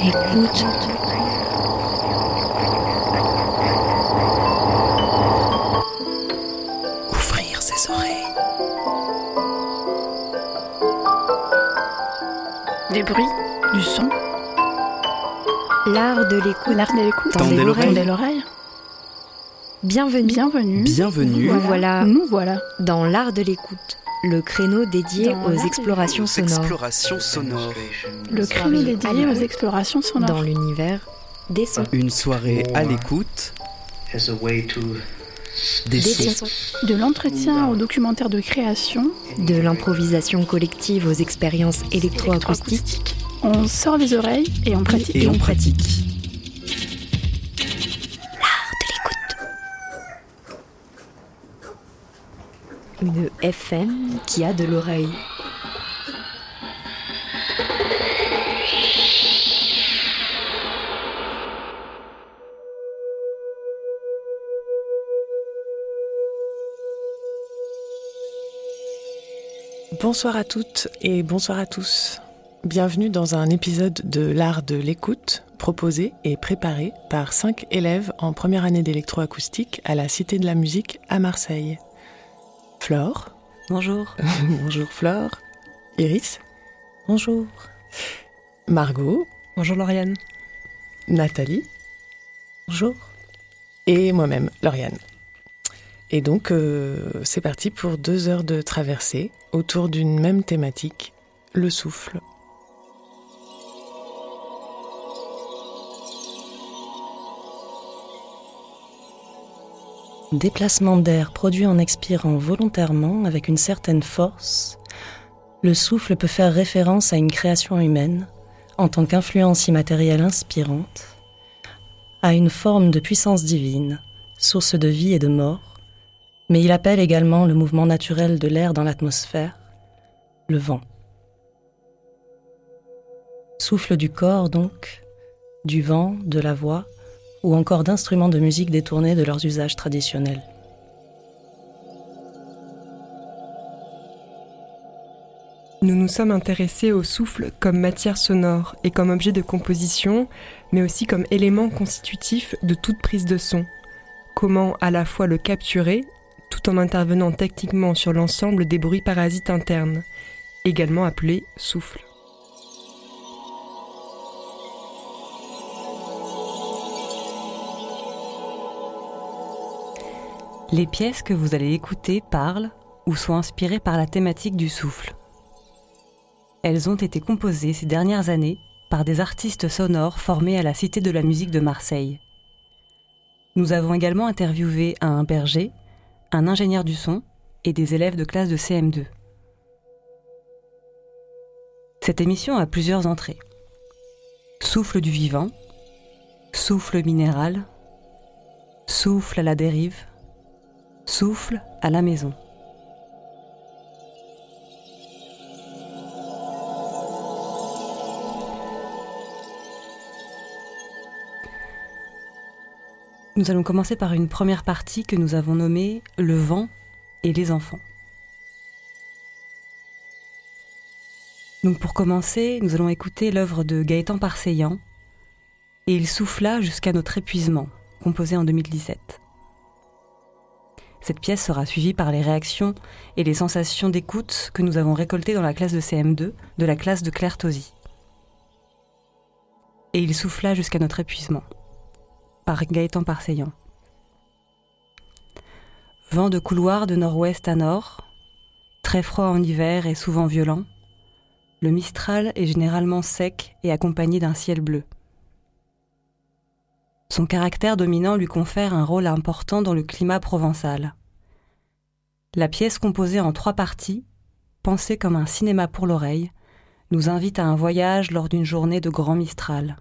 Écoute. Ouvrir ses oreilles. Des bruits, du son, L'art de l'écoute. l'art de l'écoute. Tendez l'oreille. Bienvenue. Bienvenue. Bienvenue. Nous voilà Nous voilà. dans l'art de l'écoute, le créneau dédié Dans aux explorations Aux sonores explorations sonores. Le créneau dédié aux explorations sonores. dans l'univers des sons. Une soirée à l'écoute as a way to des Des sons. sons. De l'entretien au documentaire de création, De l'improvisation collective aux expériences électroacoustiques. on sort les oreilles et on pratique. Et on pratique. FM qui a de l'oreille. Bonsoir à toutes et bonsoir à tous. Bienvenue dans un épisode de l'art de l'écoute proposé et préparé par cinq élèves en première année d'électroacoustique à la Cité de la Musique à Marseille. Flore. Bonjour. Bonjour Flore. Iris. Bonjour. Margot. Bonjour Lauriane. Nathalie. Bonjour. Et moi-même, Lauriane. Et donc, euh, c'est parti pour deux heures de traversée autour d'une même thématique, le souffle. Déplacement d'air produit en expirant volontairement avec une certaine force, le souffle peut faire référence à une création humaine en tant qu'influence immatérielle inspirante, à une forme de puissance divine, source de vie et de mort, mais il appelle également le mouvement naturel de l'air dans l'atmosphère, le vent. Souffle du corps donc, du vent, de la voix, ou encore d'instruments de musique détournés de leurs usages traditionnels. Nous nous sommes intéressés au souffle comme matière sonore et comme objet de composition, mais aussi comme élément constitutif de toute prise de son. Comment à la fois le capturer, tout en intervenant techniquement sur l'ensemble des bruits parasites internes, également appelés souffle. Les pièces que vous allez écouter parlent ou sont inspirées par la thématique du souffle. Elles ont été composées ces dernières années par des artistes sonores formés à la Cité de la musique de Marseille. Nous avons également interviewé un berger, un ingénieur du son et des élèves de classe de CM2. Cette émission a plusieurs entrées. Souffle du vivant, souffle minéral, souffle à la dérive, souffle à la maison. Nous allons commencer par une première partie que nous avons nommée Le vent et les enfants. Donc pour commencer, nous allons écouter l'œuvre de Gaëtan Parseillan et il souffla jusqu'à notre épuisement, composé en 2017. Cette pièce sera suivie par les réactions et les sensations d'écoute que nous avons récoltées dans la classe de CM2 de la classe de Claire Tosi. Et il souffla jusqu'à notre épuisement, par Gaëtan Parseillan. Vent de couloir de nord-ouest à nord, très froid en hiver et souvent violent, le Mistral est généralement sec et accompagné d'un ciel bleu. Son caractère dominant lui confère un rôle important dans le climat provençal. La pièce composée en trois parties, pensée comme un cinéma pour l'oreille, nous invite à un voyage lors d'une journée de grand Mistral.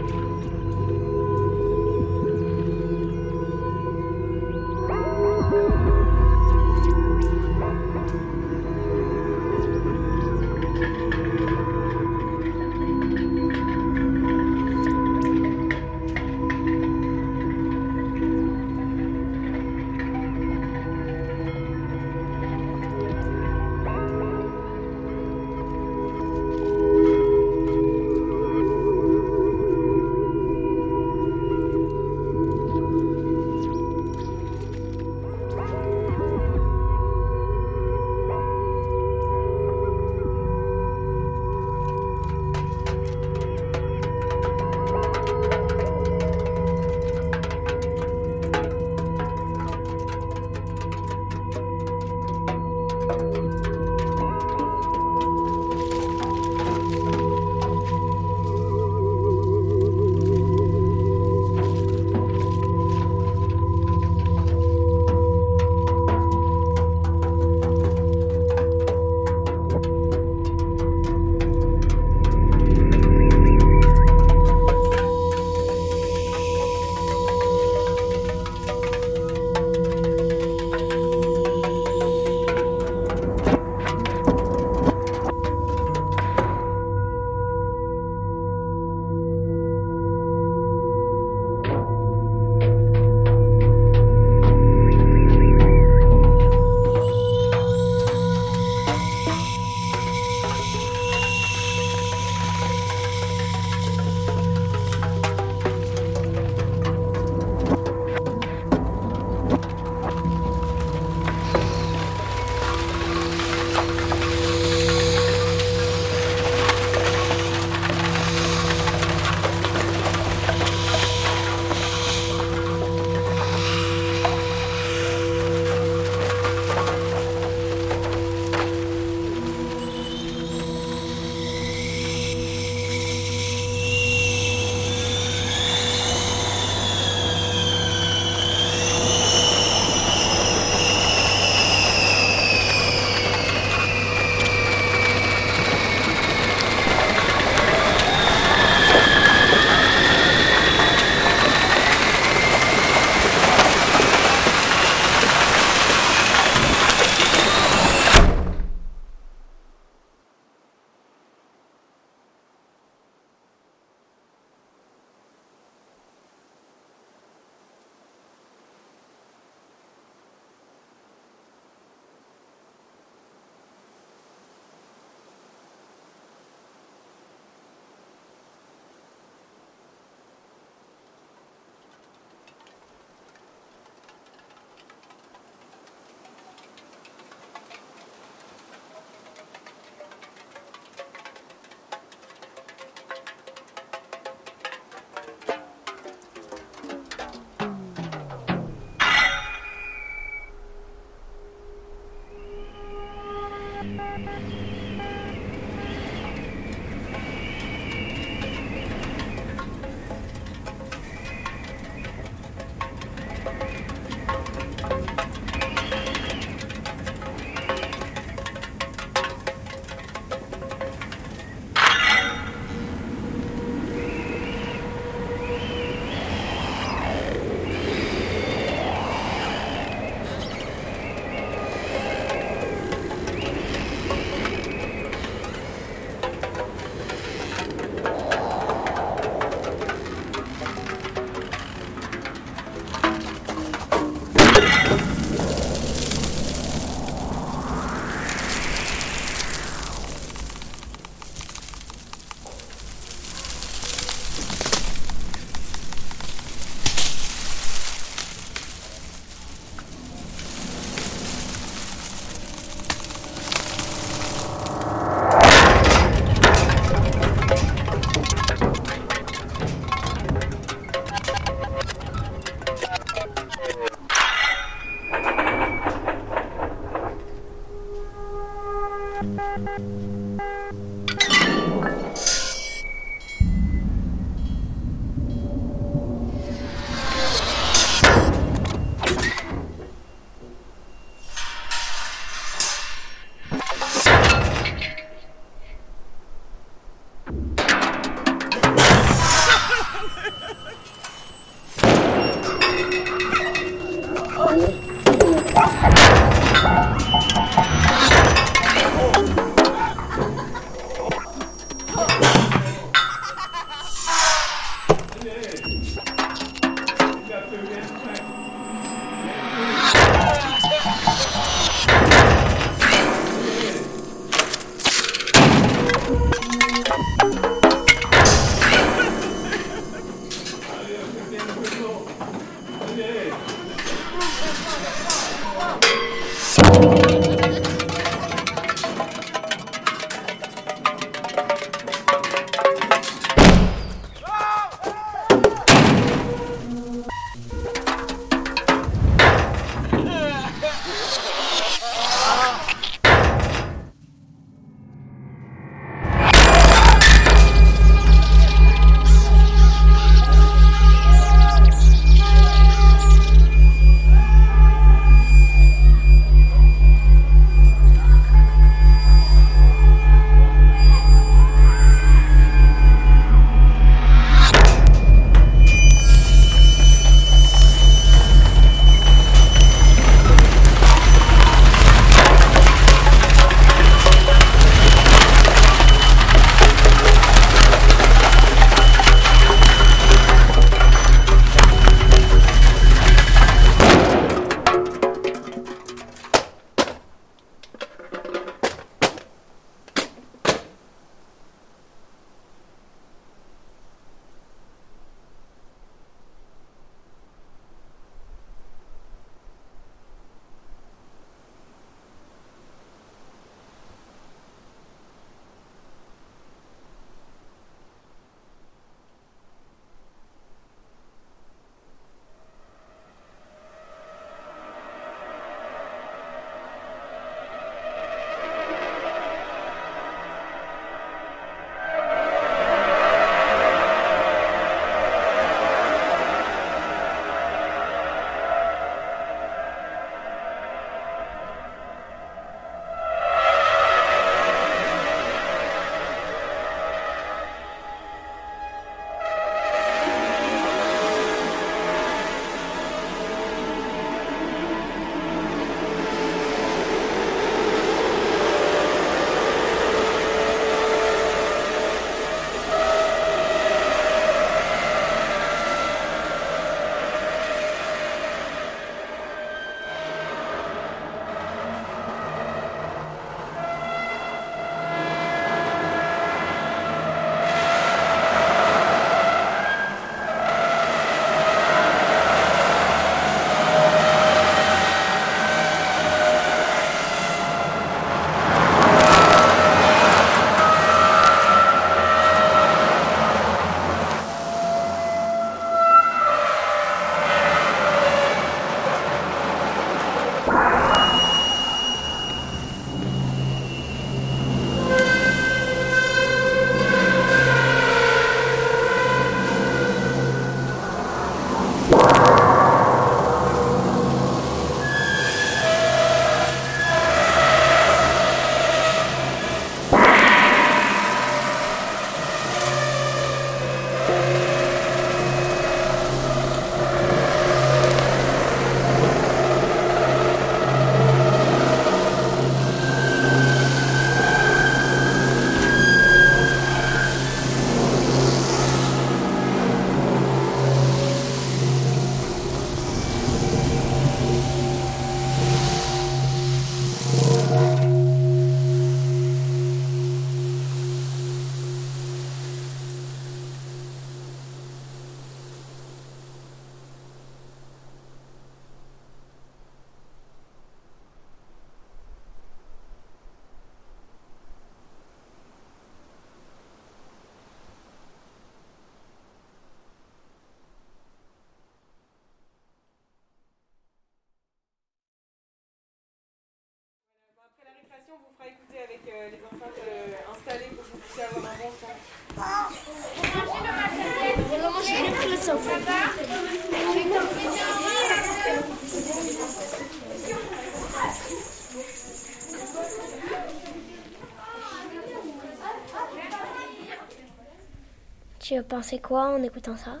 Pensé quoi en écoutant ça?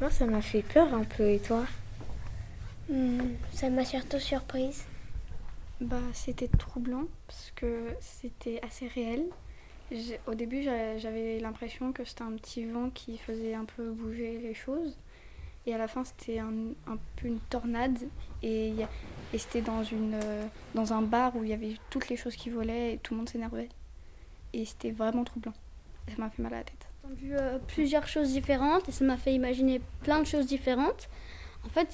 Moi, ça m'a fait peur un peu, et toi? Hmm, Ça m'a surtout surprise. Bah, c'était troublant parce que c'était assez réel. Au début, j'a- j'avais l'impression que c'était un petit vent qui faisait un peu bouger les choses. Et à la fin, c'était un, un peu une tornade. Et, et c'était dans, une, euh, dans un bar où il y avait toutes les choses qui volaient et tout le monde s'énervait. Et c'était vraiment troublant. Ça m'a fait mal à la tête. Entendu euh, plusieurs choses différentes et ça m'a fait imaginer plein de choses différentes. En fait,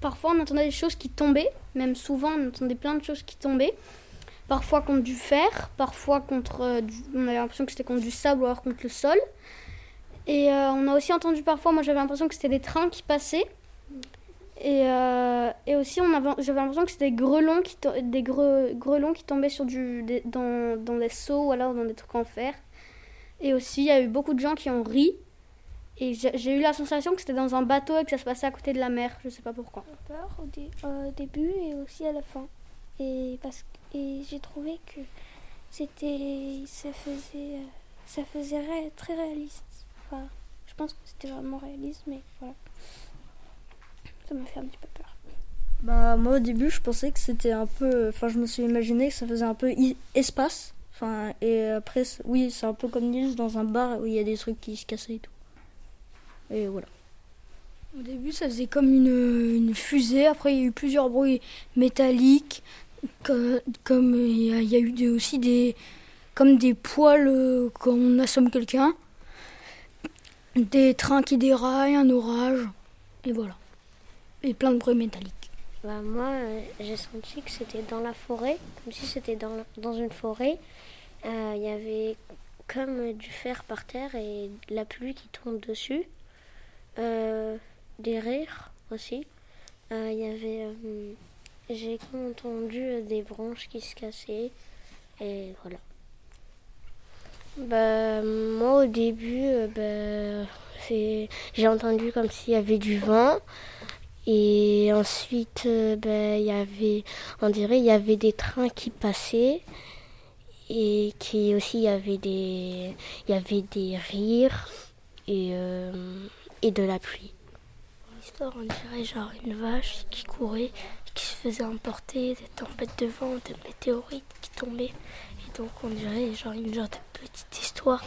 parfois on entendait des choses qui tombaient, même souvent on entendait plein de choses qui tombaient. Parfois contre du fer, parfois contre. euh, du- on avait l'impression que c'était contre du sable ou alors contre le sol. Et euh, on a aussi entendu parfois, moi j'avais l'impression que c'était des trains qui passaient. Et, euh, et aussi j'avais l'impression que c'était des grelons qui, des gre- grelons qui tombaient sur du, dans, dans des seaux ou alors dans des trucs en fer. Et aussi, il y a eu beaucoup de gens qui ont ri. Et j'ai j'ai eu la sensation que c'était dans un bateau et que ça se passait à côté de la mer. Je sais pas pourquoi. peur au, dé- au début et aussi à la fin. Et, parce, que- et j'ai trouvé que c'était, ça faisait, euh, ça faisait ré- très réaliste. Enfin, je pense que c'était vraiment réaliste, mais voilà. Ça m'a fait un petit peu peur. Bah, moi, au début, je pensais que c'était un peu. Enfin, je me suis imaginé que ça faisait un peu i- espace. Enfin, et après, oui, c'est un peu comme Nils dans un bar où il y a des trucs qui se cassaient et tout. Et voilà. Au début, ça faisait comme une, une fusée. Après, il y a eu plusieurs bruits métalliques. que- Comme il y a, il y a eu des- aussi des. Comme des poils euh, quand on assomme quelqu'un. Des trains qui déraillent, un orage. Et voilà. Et plein de bruits métalliques. Bah, moi, euh, j'ai senti que c'était dans la forêt, comme si c'était dans, dans une forêt. Euh, Il y avait comme euh, du fer par terre et la pluie qui tombe dessus. Euh, des rires aussi. Euh, euh, j'ai entendu euh, des branches qui se cassaient. Et voilà. Bah, moi, au début, euh, bah, j'ai entendu comme s'il y avait du vent. Et ensuite, euh, il y avait, on dirait, il y avait des trains qui passaient et qui aussi il y avait des, il y avait des rires et euh, et de la pluie. L'histoire, on dirait genre une vache qui courait, qui se faisait emporter, des tempêtes de vent, des météorites qui tombaient. Et donc on dirait genre une genre de petite histoire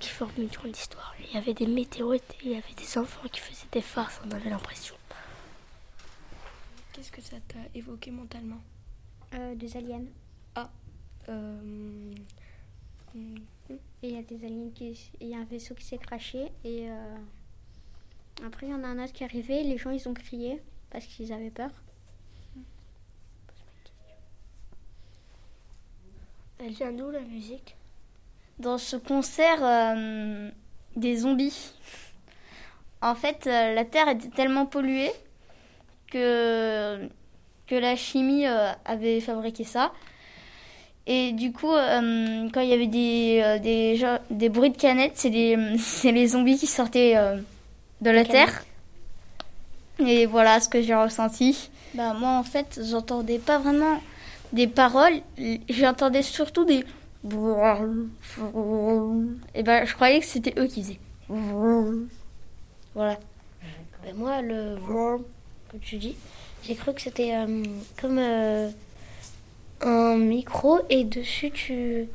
qui forme une grande histoire. Il y avait des météorites, et il y avait des enfants qui faisaient des farces, on avait l'impression. Qu'est-ce que ça t'a évoqué mentalement? Euh, des aliens. Euh, Et il y a des aliens qui. Il y a un vaisseau qui s'est craché et. euh, Après, il y en a un autre qui est arrivé. Les gens, ils ont crié parce qu'ils avaient peur. Elle vient d'où la musique? Dans ce concert euh, des zombies, en fait, euh, la Terre était tellement polluée que, que la chimie avait fabriqué ça. Et du coup, euh, quand il y avait des, euh, des, gens- des bruits de canettes, c'est les, zombies qui sortaient euh, de la Terre. Et voilà ce que j'ai ressenti. Bah, moi, en fait, j'entendais pas vraiment des paroles. J'entendais surtout des... Et ben, je croyais que c'était eux qui faisaient. Voilà. Ben moi, le comme tu dis, j'ai cru que c'était comme un micro et dessus, tu,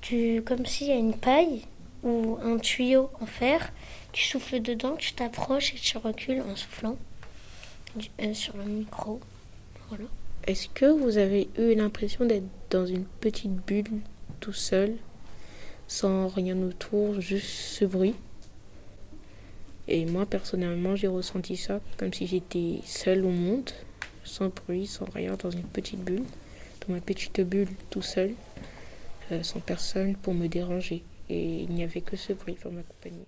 tu, comme s'il y a une paille ou un tuyau en fer, tu souffles dedans, tu t'approches et tu recules en soufflant euh, sur le micro. Voilà. Est-ce que vous avez eu l'impression d'être dans une petite bulle tout seul, sans rien autour, juste ce bruit? Et moi personnellement, j'ai ressenti ça comme si j'étais seule au monde, sans bruit, sans rien, dans une petite bulle, dans ma petite bulle tout seul, euh, sans personne pour me déranger. Et il n'y avait que ce bruit pour m'accompagner.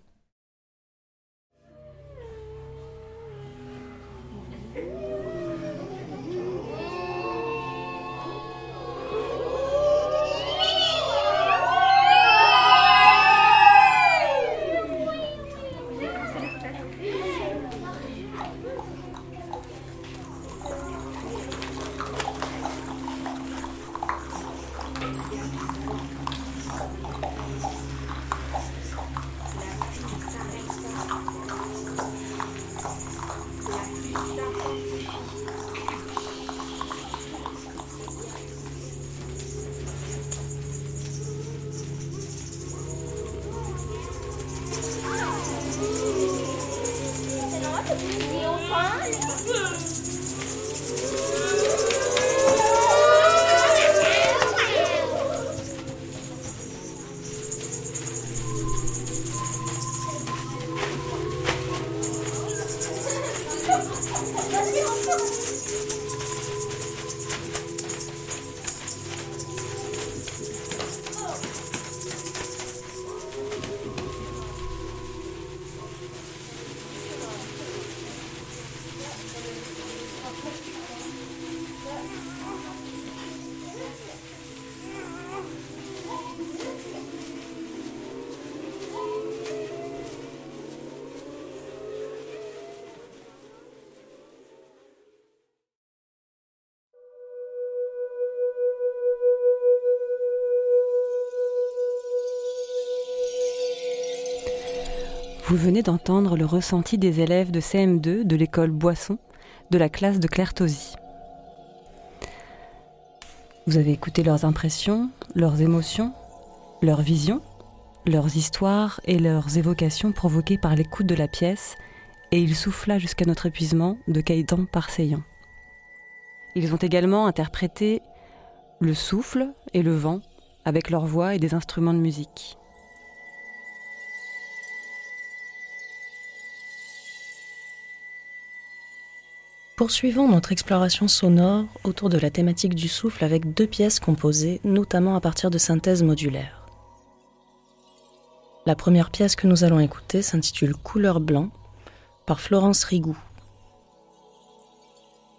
Vous venez d'entendre le ressenti des élèves de CM2 de l'école Boisson de la classe de Claire Tosi. Vous avez écouté leurs impressions, leurs émotions, leurs visions, leurs histoires et leurs évocations provoquées par l'écoute de la pièce Et il souffla jusqu'à notre épuisement de Caïdan Parseillant. Ils ont également interprété le souffle et le vent avec leur voix et des instruments de musique. Poursuivons notre exploration sonore autour de la thématique du souffle avec deux pièces composées notamment à partir de synthèses modulaires. La première pièce que nous allons écouter s'intitule Couleur blanc par Florence Rigou.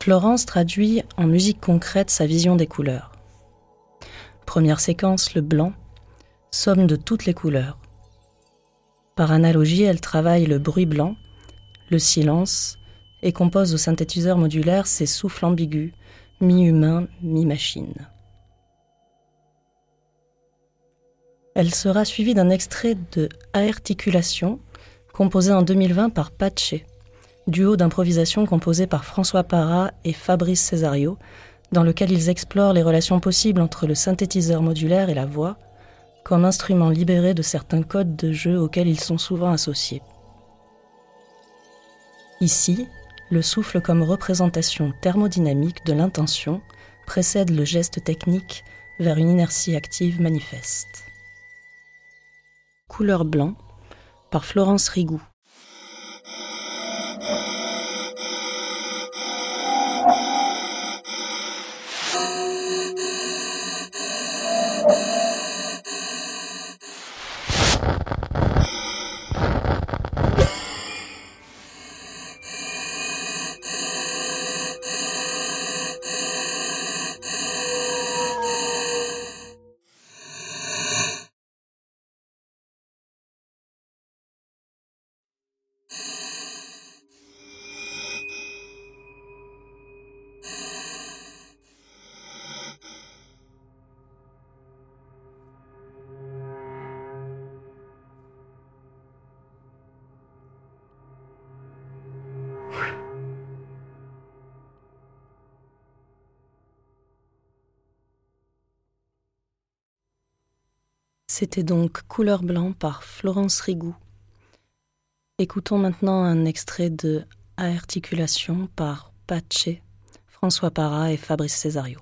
Florence traduit en musique concrète sa vision des couleurs. Première séquence, le blanc, somme de toutes les couleurs. Par analogie, elle travaille le bruit blanc, le silence, et compose au synthétiseur modulaire ses souffles ambigus, mi-humain, mi-machine. Elle sera suivie d'un extrait de Aarticulation, composé en 2020 par Pache, duo d'improvisation composé par François Parra et Fabrice Cesario, dans lequel ils explorent les relations possibles entre le synthétiseur modulaire et la voix, comme instrument libéré de certains codes de jeu auxquels ils sont souvent associés. Ici, le souffle comme représentation thermodynamique de l'intention précède le geste technique vers une inertie active manifeste. Couleur blanc par Florence Rigou. C'était donc Couleur blanc par Florence Rigou. Écoutons maintenant un extrait de Aarticulation par Pache, François Parra et Fabrice Cesario.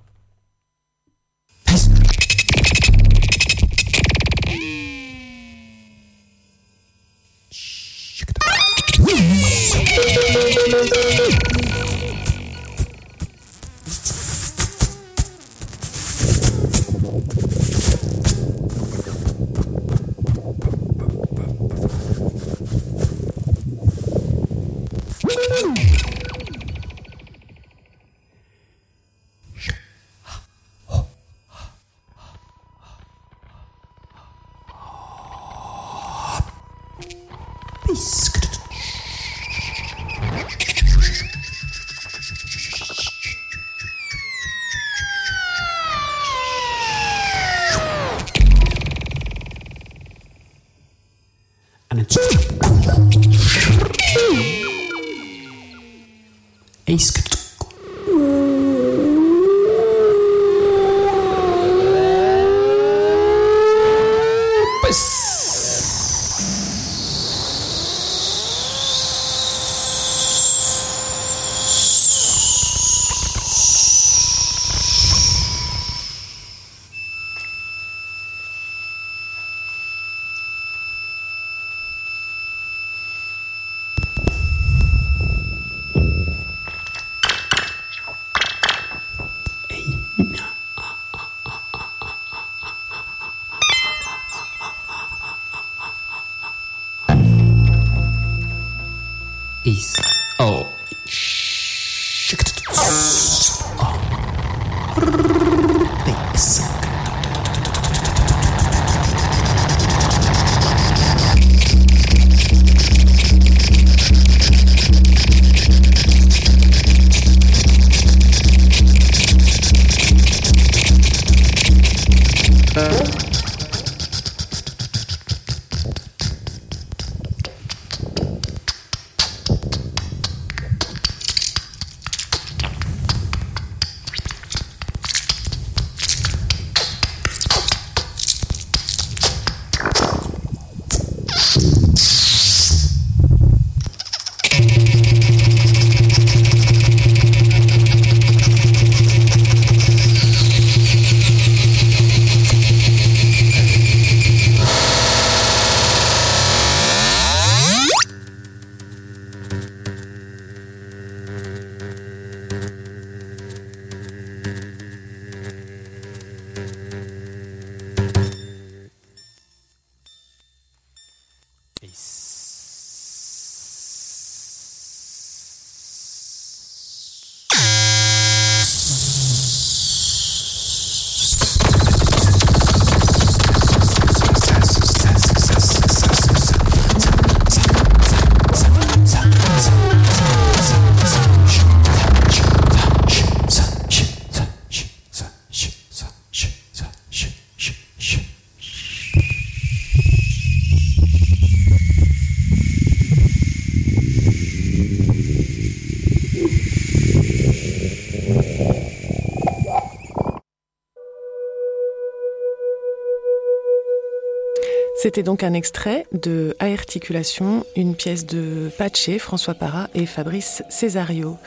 C'était donc un extrait de Aarticulation, une pièce de Paché, François Parra et Fabrice Cesario.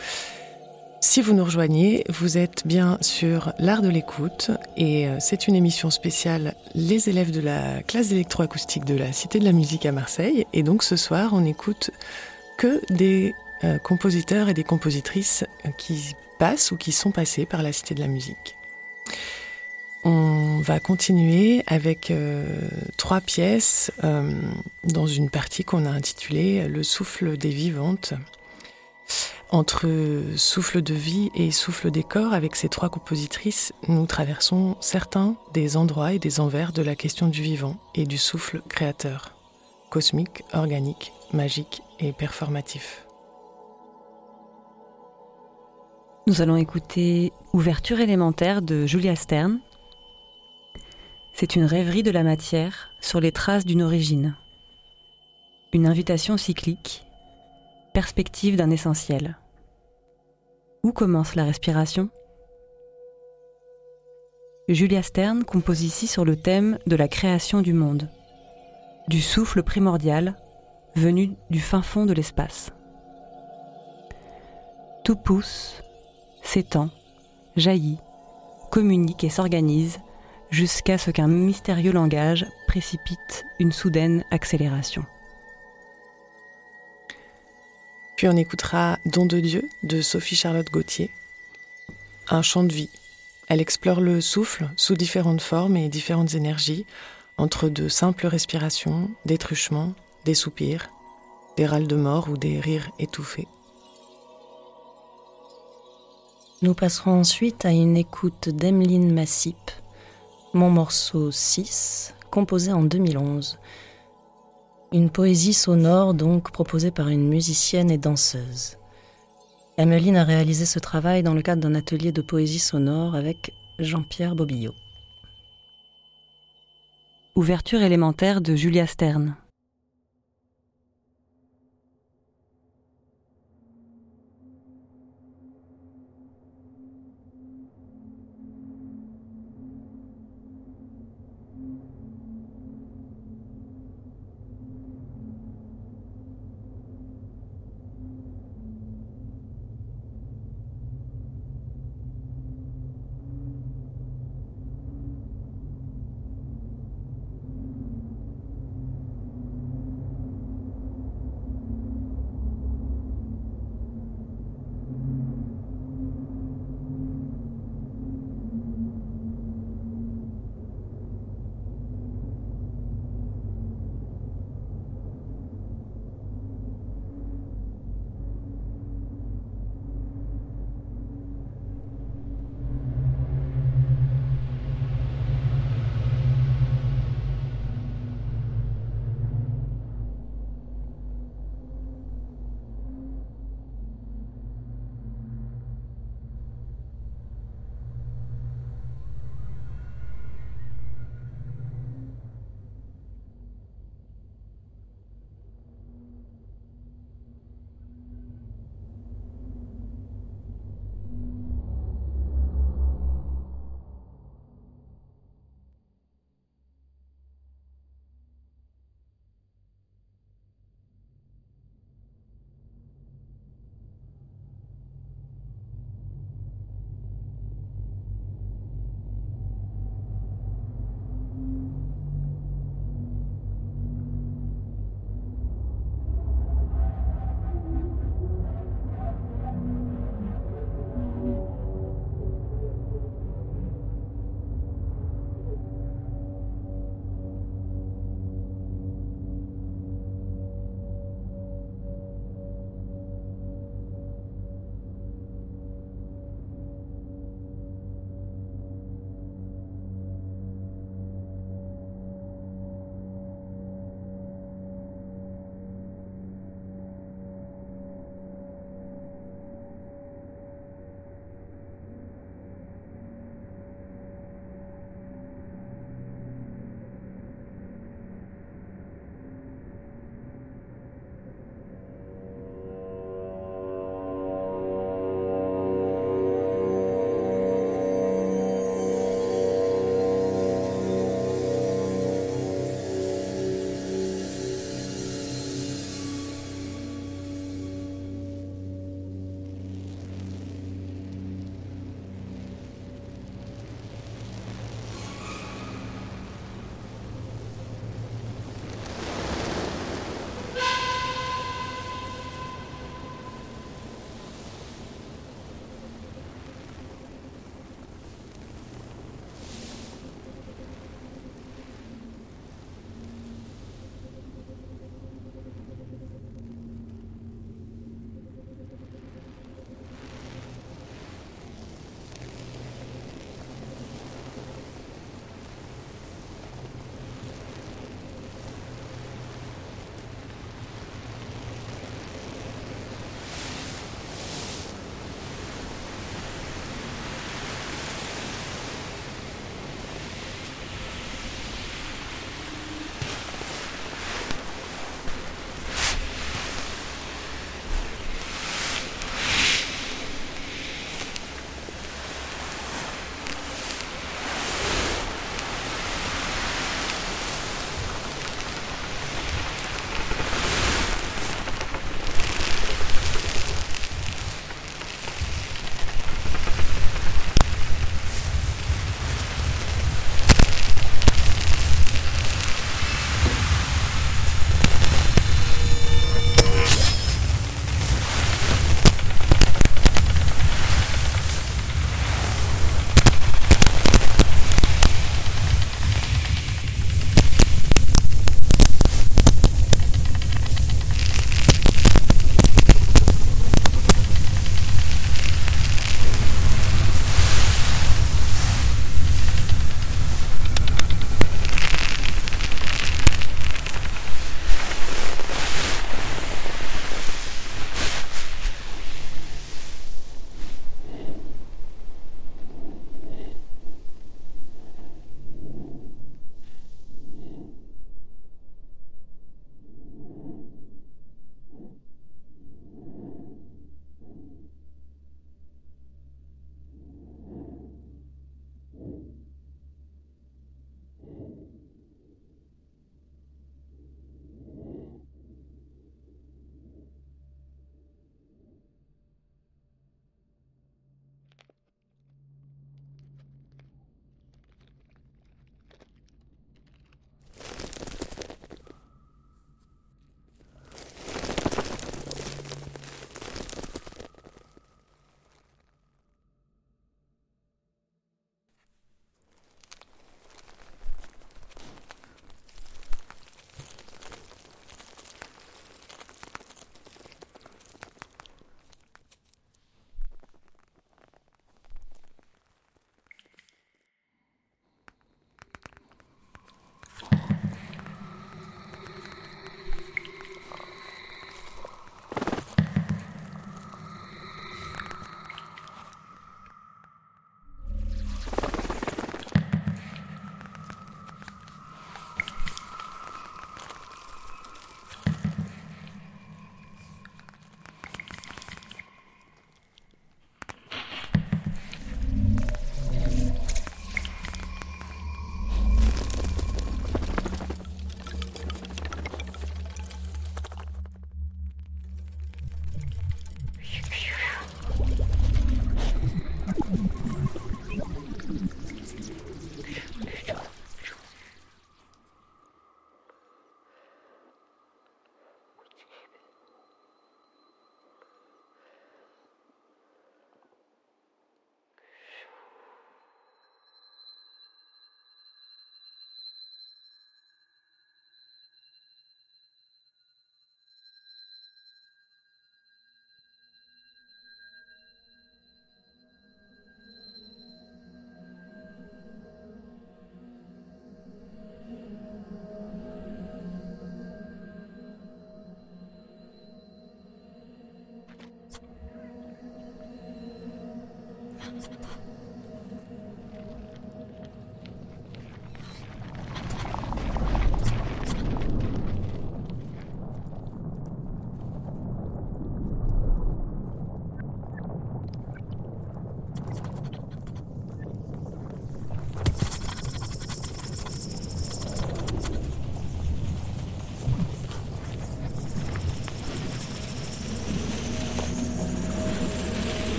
Si vous nous rejoignez, vous êtes bien sur l'art de l'écoute et euh, c'est une émission spéciale les élèves de la classe d'électroacoustique de la Cité de la musique à Marseille et donc ce soir on écoute que des euh, compositeurs et des compositrices qui passent ou qui sont passés par la Cité de la musique. On va continuer avec euh, trois pièces euh, dans une partie qu'on a intitulée Le souffle des vivantes. Entre souffle de vie et souffle des corps, avec ces trois compositrices, nous traversons certains des endroits et des envers de la question du vivant et du souffle créateur, cosmique, organique, magique et performatif. Nous allons écouter Ouverture élémentaire de Julia Stern. C'est une rêverie de la matière sur les traces d'une origine. Une invitation cyclique, perspective d'un essentiel. Où commence la respiration? Julia Stern compose ici sur le thème de la création du monde, du souffle primordial venu du fin fond de l'espace. Tout pousse, s'étend, jaillit, communique et s'organise jusqu'à ce qu'un mystérieux langage précipite une soudaine accélération. Puis on écoutera Don de Dieu de Sophie Charlotte Gauthier, un chant de vie. Elle explore le souffle sous différentes formes et différentes énergies, entre de simples respirations, des truchements, des soupirs, des râles de mort ou des rires étouffés. Nous passerons ensuite à une écoute d'Emeline Massip, mon morceau 6, composé en 2011. Une poésie sonore donc proposée par une musicienne et danseuse. Emeline a réalisé ce travail dans le cadre d'un atelier de poésie sonore avec Jean-Pierre Bobillot. Ouverture élémentaire de Julia Stern.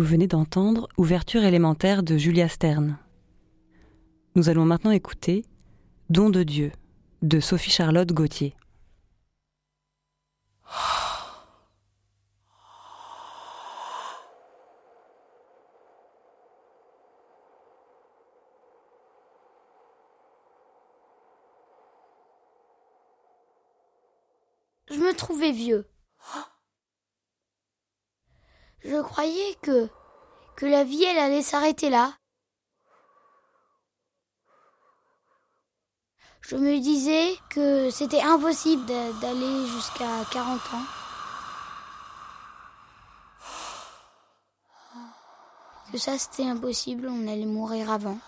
Vous venez d'entendre Ouverture élémentaire de Julia Stern. Nous allons maintenant écouter Don de Dieu de Sophie Charlotte Gauthier. Je me trouvais vieux. Je croyais que que la vie elle allait s'arrêter là. Je me disais que c'était impossible d'aller jusqu'à 40 ans. Que ça c'était impossible, on allait mourir avant.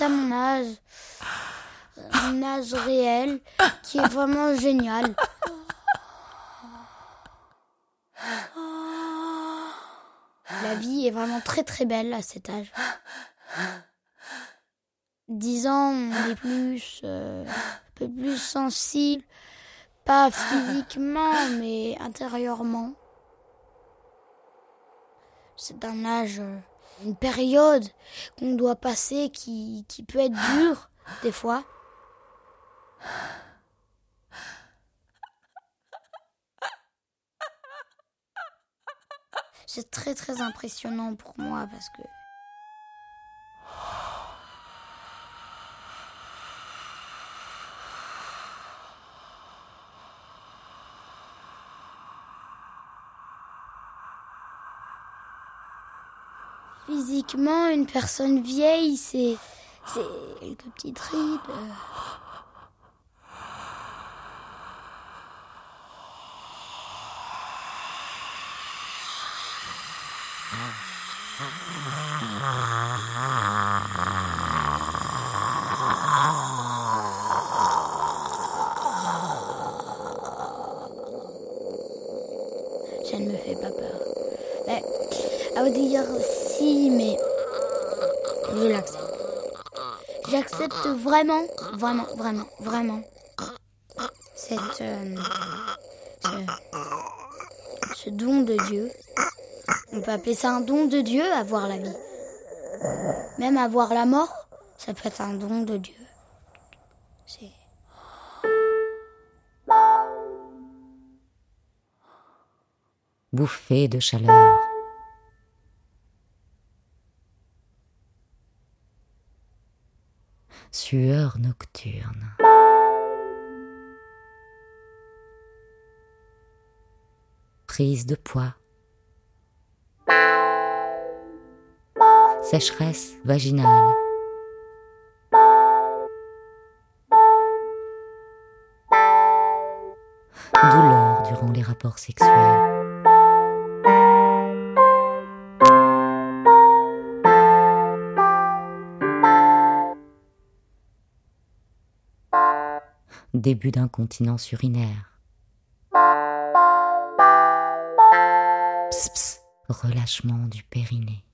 À mon âge. Un âge réel qui est vraiment génial. La vie est vraiment très très belle à cet âge. Dix ans, on est plus, euh, un peu plus sensible, pas physiquement, mais intérieurement. C'est un âge, euh, une période qu'on doit passer qui, qui peut être dure des fois. C'est très très impressionnant pour moi parce que physiquement une personne vieille c'est c'est quelques petites rides. Ça ne me fait pas peur. Mais, à dire si, mais je l'accepte. J'accepte vraiment, vraiment, vraiment, vraiment cette, euh, ce, ce don de Dieu. On peut appeler ça un don de Dieu, avoir la vie. Même avoir la mort, ça peut être un don de Dieu. C'est. Bouffée de chaleur. Sueur nocturne. Prise de poids. Sécheresse vaginale. Douleur durant les rapports sexuels. Début d'incontinence urinaire. Relâchement du périnée.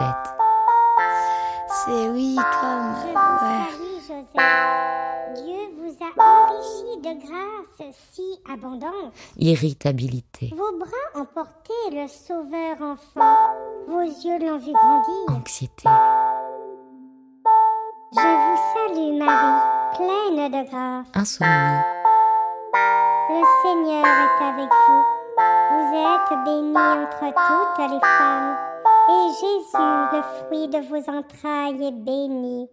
Tête. C'est oui comme Je vous ouais. salue, Joseph. Dieu vous a enrichi de grâce si abondante. Irritabilité. Vos bras ont porté le Sauveur enfant. Vos yeux l'ont vu grandir. Anxiété. Je vous salue, Marie, pleine de grâce. Insomnie. Le Seigneur est avec vous. Vous êtes bénie entre toutes les femmes. Et Jésus, le fruit de vos entrailles, est béni.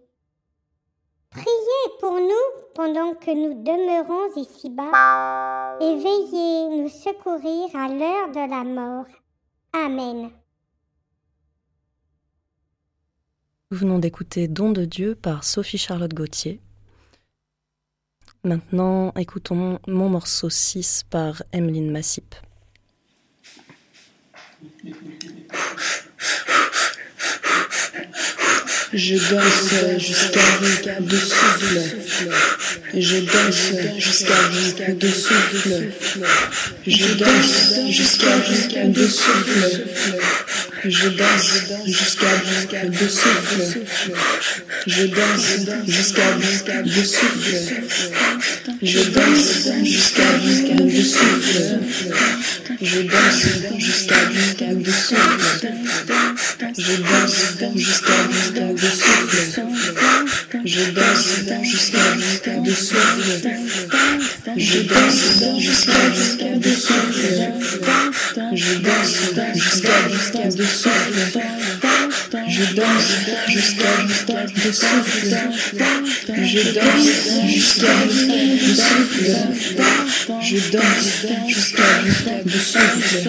Priez pour nous pendant que nous demeurons ici-bas. Et veillez nous secourir à l'heure de la mort. Amen. Nous venons d'écouter Don de Dieu par Sophie-Charlotte Gauthier. Maintenant, écoutons mon morceau 6 par Emeline Massip. Je danse jusqu'à bout de souffle. Je danse jusqu'à bout de souffle. Je danse jusqu'à bout de souffle. Je danse jusqu'à bout de souffle. Je danse jusqu'à bout de souffle. Je danse jusqu'à bout de souffle. Je danse jusqu'à bout de souffle. Je danse jusqu'à bout de souffle. Je danse jusqu'à bout de souffle. Je danse jusqu'à bout de souffle. Je danse jusqu'à bout de souffle. Je danse jusqu'à bout de souffle. Je danse jusqu'à bout de souffle. Je danse jusqu'à de souffle.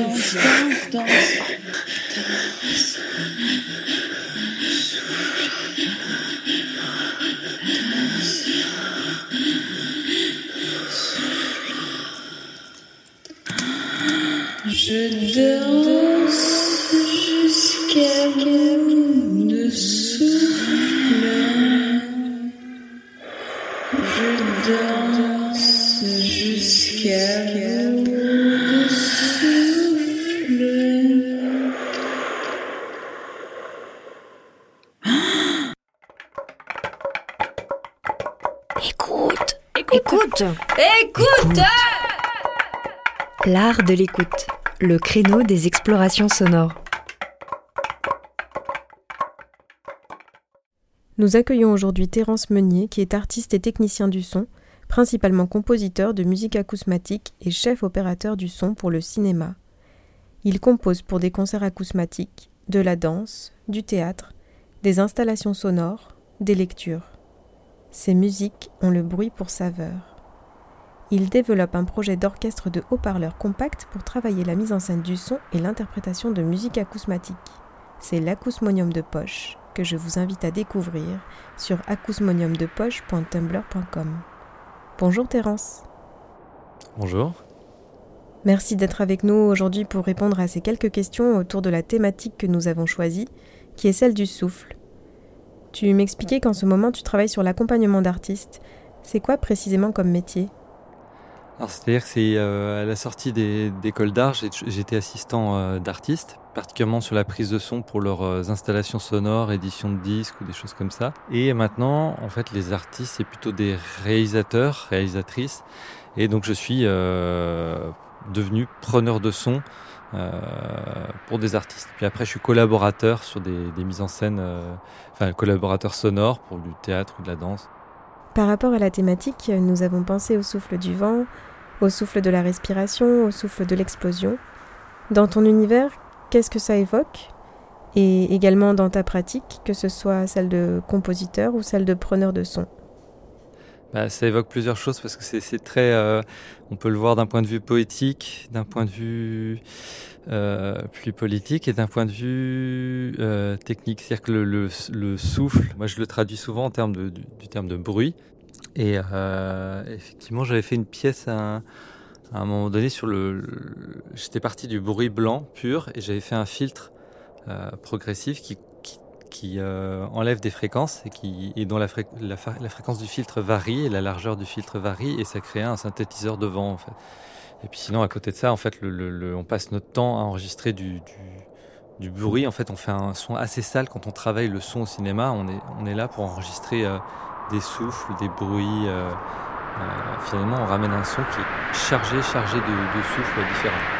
Je danse jusqu'à de souffle. Je danse Écoute. Écoute. Écoute. L'art de l'écoute, le créneau des explorations sonores. Nous accueillons aujourd'hui Terence Meunier, qui est artiste et technicien du son, principalement compositeur de musique acousmatique et chef opérateur du son pour le cinéma. Il compose pour des concerts acousmatiques, de la danse, du théâtre, des installations sonores, des lectures. Ses musiques ont le bruit pour saveur. Il développe un projet d'orchestre de haut-parleurs compact pour travailler la mise en scène du son et l'interprétation de musique acousmatique. C'est l'acousmonium de poche que je vous invite à découvrir sur acousmoniumdepoche.tumblr.com. Bonjour Terence. Bonjour. Merci d'être avec nous aujourd'hui pour répondre à ces quelques questions autour de la thématique que nous avons choisie, qui est celle du souffle. Tu m'expliquais qu'en ce moment tu travailles sur l'accompagnement d'artistes. C'est quoi précisément comme métier? Alors, c'est-à-dire que c'est euh, à la sortie des- d'école d'art, j'ai- j'étais assistant euh, d'artistes, particulièrement sur la prise de son pour leurs euh, installations sonores, édition de disques ou des choses comme ça. Et maintenant, en fait, les artistes, c'est plutôt des réalisateurs, réalisatrices. Et donc, je suis euh, devenu preneur de son euh, pour des artistes. Puis après, je suis collaborateur sur des, des mises en scène, euh, enfin, collaborateur sonore pour du théâtre ou de la danse. Par rapport à la thématique, nous avons pensé au souffle du vent, au souffle de la respiration, au souffle de l'explosion. Dans ton univers, qu'est-ce que ça évoque Et également dans ta pratique, que ce soit celle de compositeur ou celle de preneur de son. Bah, ça évoque plusieurs choses parce que c'est très. euh, on peut le voir d'un point de vue poétique, d'un point de vue euh, plus politique et d'un point de vue euh, technique. C'est-à-dire que le, le- le souffle, moi je le traduis souvent en termes de, du, terme de bruit. Et effectivement, j'avais fait une pièce à un, à un moment donné, sur le, j'étais parti du bruit blanc pur et j'avais fait un filtre euh, progressif qui, qui, euh, enlève des fréquences et, qui, et dont la, la, fréquence du filtre varie et la largeur du filtre varie et ça crée un synthétiseur de vent. Et puis sinon, à côté de ça, en fait, le, on passe notre temps à enregistrer du, du, bruit. En fait, on fait un son assez sale quand on travaille le son au cinéma. On est, on est là pour enregistrer euh, des souffles, des bruits. Euh, finalement, on ramène un son qui est chargé, chargé de, de différents.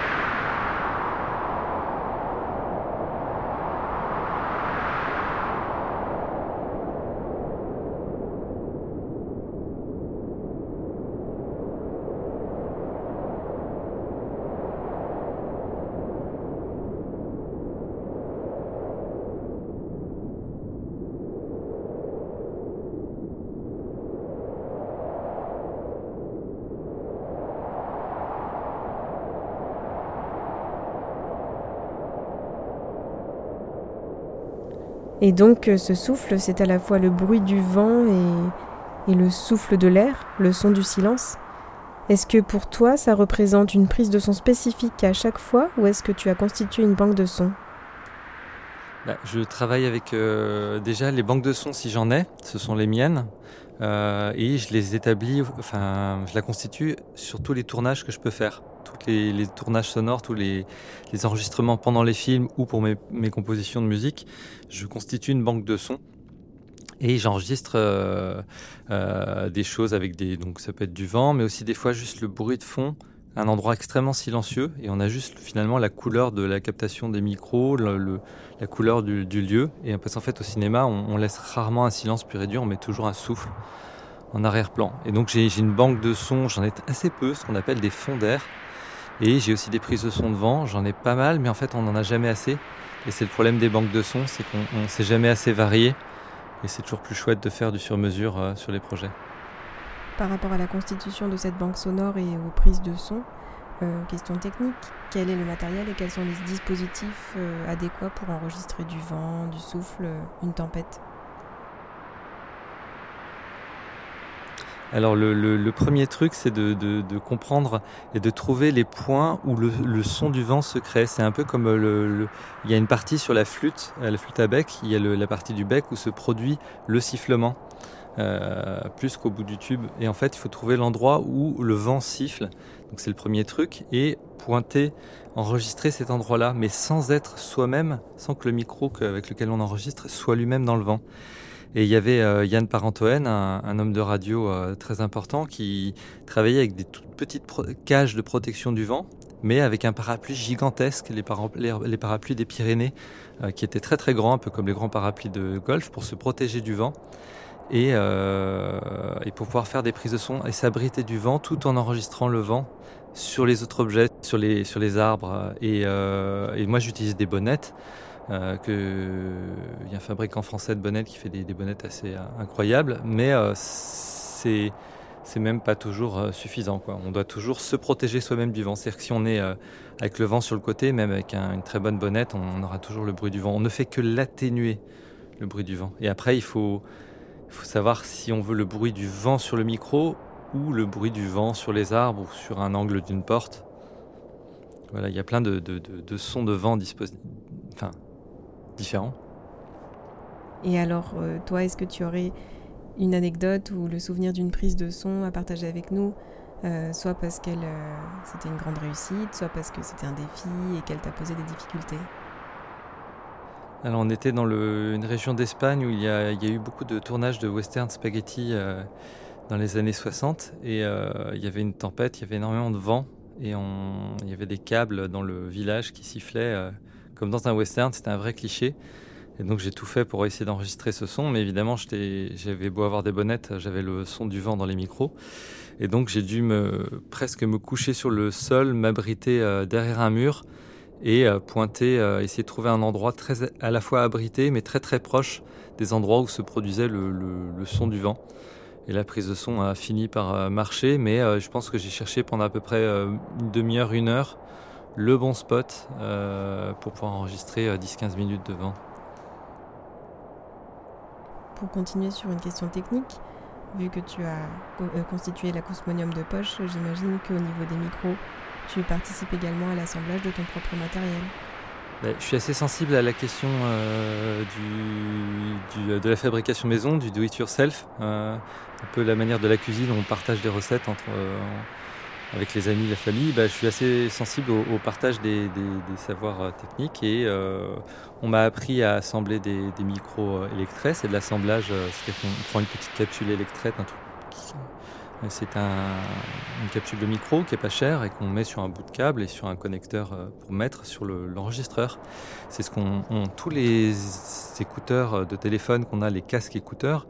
Et donc euh, ce souffle, c'est à la fois le bruit du vent et, le souffle de l'air, le son du silence. Est-ce que pour toi, ça représente une prise de son spécifique à chaque fois ou est-ce que tu as constitué une banque de sons? Bah, Je travaille avec euh, déjà les banques de sons si j'en ai, ce sont les miennes. Euh, et je les établis, enfin, je la constitue sur tous les tournages que je peux faire tous les, tournages sonores, tous les, enregistrements pendant les films ou pour mes, compositions de musique, je constitue une banque de sons et j'enregistre euh, euh, des choses avec des donc ça peut être du vent, mais aussi des fois juste le bruit de fond, un endroit extrêmement silencieux et on a juste finalement la couleur de la captation des micros, la couleur du, lieu et parce qu'en fait au cinéma on, laisse rarement un silence pur et dur, on met toujours un souffle en arrière-plan. Et donc j'ai une banque de sons, j'en ai assez peu, ce qu'on appelle des fonds d'air. Et j'ai aussi des prises de son de vent, j'en ai pas mal, mais en fait on n'en a jamais assez. Et c'est le problème des banques de son, c'est qu'on ne sait jamais assez varié. Et c'est toujours plus chouette de faire du sur-mesure euh, sur les projets. Par rapport à la constitution de cette banque sonore et aux prises de son, euh, question technique, quel est le matériel et quels sont les dispositifs euh, adéquats pour enregistrer du vent, du souffle, une tempête? Alors le, premier truc, c'est de, comprendre et de trouver les points où le, son du vent se crée. C'est un peu comme le, il y a une partie sur la flûte, euh, la flûte à bec, il y a la partie du bec où se produit le sifflement, euh, plus qu'au bout du tube. Et en fait, il faut trouver l'endroit où le vent siffle. Donc c'est le premier truc et pointer, enregistrer cet endroit-là, mais sans être soi-même, sans que le micro avec lequel on enregistre soit lui-même dans le vent. Et il y avait euh, Yann Parentoen, un, homme de radio euh, très important, qui travaillait avec des toutes petites cages de protection du vent, mais avec un parapluie gigantesque, les, parapluies des Pyrénées, euh, qui étaient très très grands, un peu comme les grands parapluies de golf, pour se protéger du vent. Et, pour pouvoir faire des prises de son et s'abriter du vent tout en enregistrant le vent sur les autres objets, sur les, sur les arbres. Et, et moi j'utilise des bonnettes. Euh, il y a un fabricant français de bonnettes qui fait des, bonnettes assez euh, incroyables, mais euh, c'est c'est même pas toujours suffisant. On doit toujours se protéger soi-même du vent. C'est-à-dire que si on est avec le vent sur le côté, même avec une très bonne bonnette, on, aura toujours le bruit du vent. On ne fait que l'atténuer, le bruit du vent. Et après, il faut, faut savoir si on veut le bruit du vent sur le micro ou le bruit du vent sur les arbres ou sur un angle d'une porte. Voilà, il y a plein de, de, de sons de vent disponibles. Enfin, différent. Et alors, euh, toi, est-ce que tu aurais une anecdote ou le souvenir d'une prise de son à partager avec nous euh, soit parce qu'elle euh, c'était une grande réussite, soit parce que c'était un défi et qu'elle t'a posé des difficultés? Alors on était dans une région d'Espagne où il y, a, eu beaucoup de tournages de western spaghetti dans les années 60 et il y avait une tempête, il y avait énormément de vent et il y avait des câbles dans le village qui sifflaient comme dans un western, c'était un vrai cliché. Et donc j'ai tout fait pour essayer d'enregistrer ce son, mais évidemment j'avais beau avoir des bonnettes, j'avais le son du vent dans les micros. Et donc j'ai dû presque me coucher sur le sol, m'abriter euh, derrière un mur et euh, pointer, euh, essayer de trouver un endroit à la fois abrité, mais très très proche des endroits où se produisait le son du vent. Et la prise de son a fini par marcher, mais je pense que j'ai cherché pendant à peu près une demi-heure, une heure le bon spot euh, pour pouvoir enregistrer 10-15 euh, minutes de vent. Pour continuer sur une question technique, vu que tu as euh, constitué l'acousmonium de poche, j'imagine qu'au niveau des micros, tu participes également à l'assemblage de ton propre matériel. Ben, je suis assez sensible à la question du, de la fabrication maison, du do it yourself, un peu la manière de la cuisine où on partage des recettes entre, avec les amis, la famille, bah, je suis assez sensible au, partage des, savoirs euh, techniques et euh, on m'a appris à assembler des, micros euh, électrés. C'est de l'assemblage, c'est-à-dire qu'on prend une petite capsule électrète, un truc c'est une capsule de micro qui est pas chère et qu'on met sur un bout de câble et sur un connecteur pour mettre sur l'enregistreur. c'est ce qu'on tous les écouteurs de téléphone qu'on a, les casques écouteurs,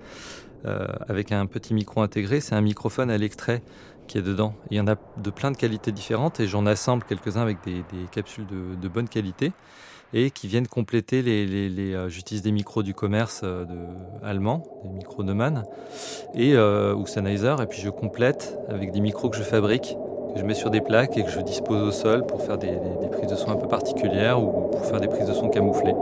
avec un petit micro intégré, c'est un microphone à l'extrait qui est dedans. Il y en a de plein de qualités différentes et j'en assemble quelques-uns avec des, capsules de, bonne qualité et qui viennent compléter les. euh, J'utilise des micros du commerce euh, allemand, des micros Neumann et euh, ou Sennheiser, et puis je complète avec des micros que je fabrique, que je mets sur des plaques et que je dispose au sol pour faire des, des prises de son un peu particulières ou pour faire des prises de son camouflées.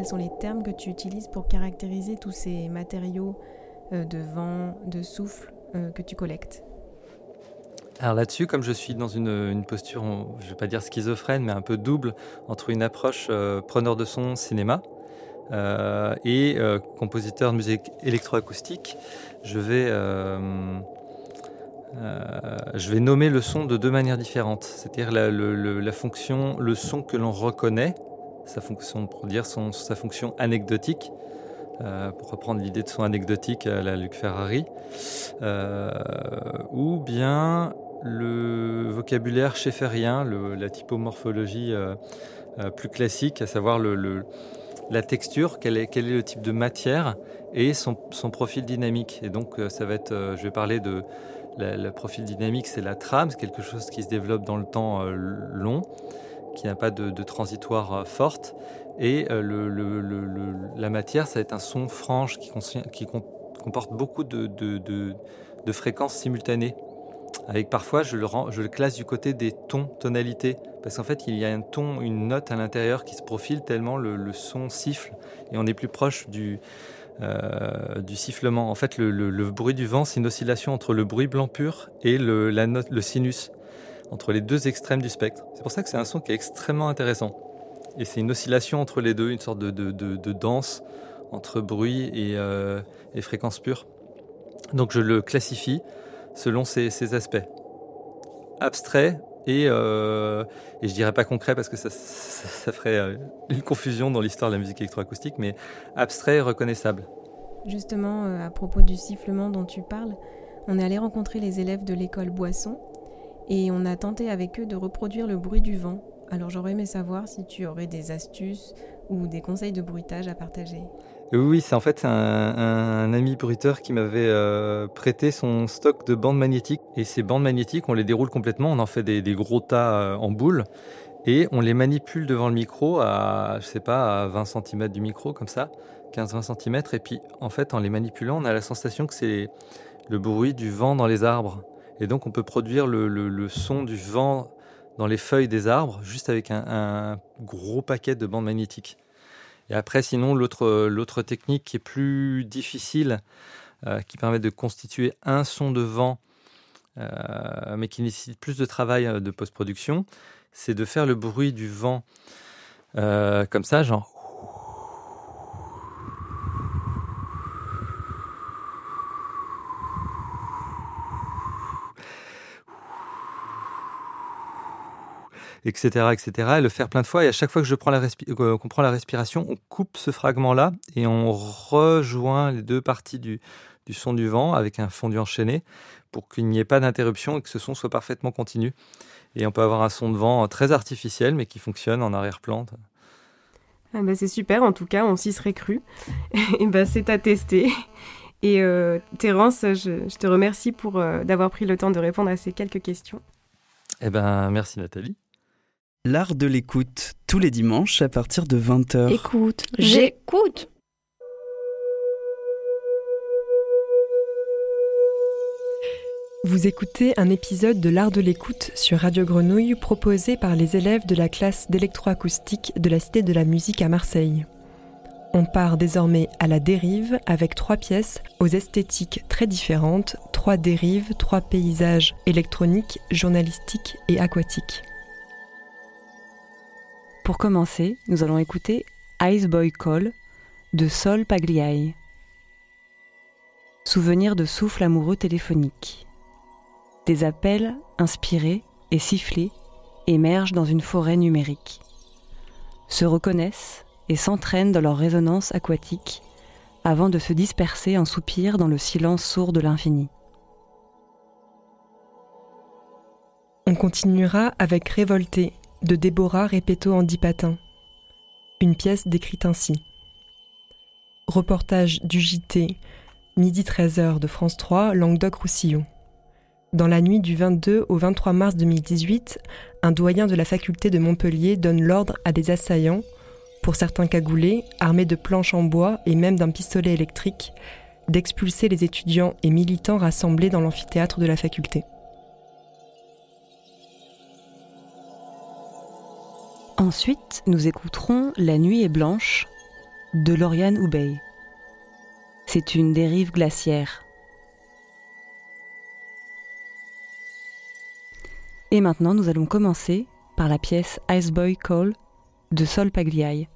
Quels sont les termes que tu utilises pour caractériser tous ces matériaux euh, de vent, de souffle euh, que tu collectes? Alors là-dessus, comme je suis dans une, posture, je ne vais pas dire schizophrène, mais un peu double entre une approche euh, preneur de son cinéma et compositeur de musique électroacoustique, je vais, je vais nommer le son de deux manières différentes. C'est-à-dire la, la fonction, le son que l'on reconnaît, sa fonction, pour dire son, sa fonction anecdotique, euh, pour reprendre l'idée de son anecdotique à la Luc Ferrari, euh, ou bien le vocabulaire schaefferien, la typomorphologie euh, plus classique, à savoir le, la texture, quel est, quel est, le type de matière et son, son profil dynamique. Et donc, ça va être, je vais parler de le profil dynamique, c'est la trame, c'est quelque chose qui se développe dans le temps long qui n'a pas de, transitoire euh, forte. Et euh, la matière, ça va être un son franche qui, qui comporte beaucoup de, fréquences simultanées. Avec parfois, je le, classe du côté des tons, tonalités. Parce qu'en fait, il y a un ton, une note à l'intérieur qui se profile tellement le, son siffle. Et on est plus proche du, euh, du sifflement. En fait, le, bruit du vent, c'est une oscillation entre le bruit blanc pur et la note, le sinus entre les deux extrêmes du spectre. C'est pour ça que c'est un son qui est extrêmement intéressant. Et c'est une oscillation entre les deux, une sorte de, de, danse entre bruit et, euh, et, fréquence pure. Donc je le classifie selon ces, aspects. Abstrait et, euh, et je dirais pas concret parce que ça, ça, ferait euh, une confusion dans l'histoire de la musique électroacoustique, mais abstrait et reconnaissable. Justement, à propos du sifflement dont tu parles, on est allé rencontrer les élèves de l'école Boisson et on a tenté avec eux de reproduire le bruit du vent. Alors j'aurais aimé savoir si tu aurais des astuces ou des conseils de bruitage à partager. Oui, c'est en fait un, ami bruiteur qui m'avait euh, prêté son stock de bandes magnétiques. Et ces bandes magnétiques, on les déroule complètement, on en fait des, gros tas euh, en boule. Et on les manipule devant le micro à, je sais pas, à 20 cm du micro, comme ça, 15-20 cm. Et puis, en fait, en les manipulant, on a la sensation que c'est le bruit du vent dans les arbres. Et donc on peut produire le, son du vent dans les feuilles des arbres juste avec un, gros paquet de bandes magnétiques. Et après, sinon, l'autre technique qui est plus difficile, euh, qui permet de constituer un son de vent, euh, mais qui nécessite plus de travail euh, de post-production, c'est de faire le bruit du vent comme ça, genre etc., etc. Et le faire plein de fois. Et à chaque fois que je prends la euh, qu'on prend la respiration, on coupe ce fragment-là et on rejoint les deux parties du, du son du vent avec un fondu enchaîné pour qu'il n'y ait pas d'interruption et que ce son soit parfaitement continu. Et on peut avoir un son de vent très artificiel, mais qui fonctionne en arrière-plan. Ah bah c'est super, en tout cas, on s'y serait cru. et bah c'est à tester. Et euh, Terence, je, te remercie pour euh, d'avoir pris le temps de répondre à ces quelques questions. Eh ben, merci Nathalie. L'art de l'écoute, tous les dimanches à partir de 20h. Écoute, j'écoute. Vous écoutez un épisode de L'Art de l'écoute sur Radio Grenouille proposé par les élèves de la classe d'électroacoustique de la Cité de la Musique à Marseille. On part désormais à la dérive avec trois pièces aux esthétiques très différentes, trois dérives, trois paysages électroniques, journalistiques et aquatiques. Pour commencer, nous allons écouter Ice Boy Call de Sol Pagliai. Souvenir de souffle amoureux téléphonique. Des appels inspirés et sifflés émergent dans une forêt numérique, se reconnaissent et s'entraînent dans leur résonance aquatique avant de se disperser en soupirs dans le silence sourd de l'infini. On continuera avec Révolté de Déborah Repetto Andipatin, une pièce décrite ainsi. Reportage du JT, midi 13h de France 3, Languedoc-Roussillon. Dans la nuit du 22 au 23 mars 2018, un doyen de la faculté de Montpellier donne l'ordre à des assaillants, pour certains cagoulés, armés de planches en bois et même d'un pistolet électrique, d'expulser les étudiants et militants rassemblés dans l'amphithéâtre de la faculté. Ensuite, nous écouterons La nuit est blanche de Lauriane Oubey. C'est une dérive glaciaire Et maintenant, nous allons commencer par la pièce Ice Boy Call de Sol Pagliai.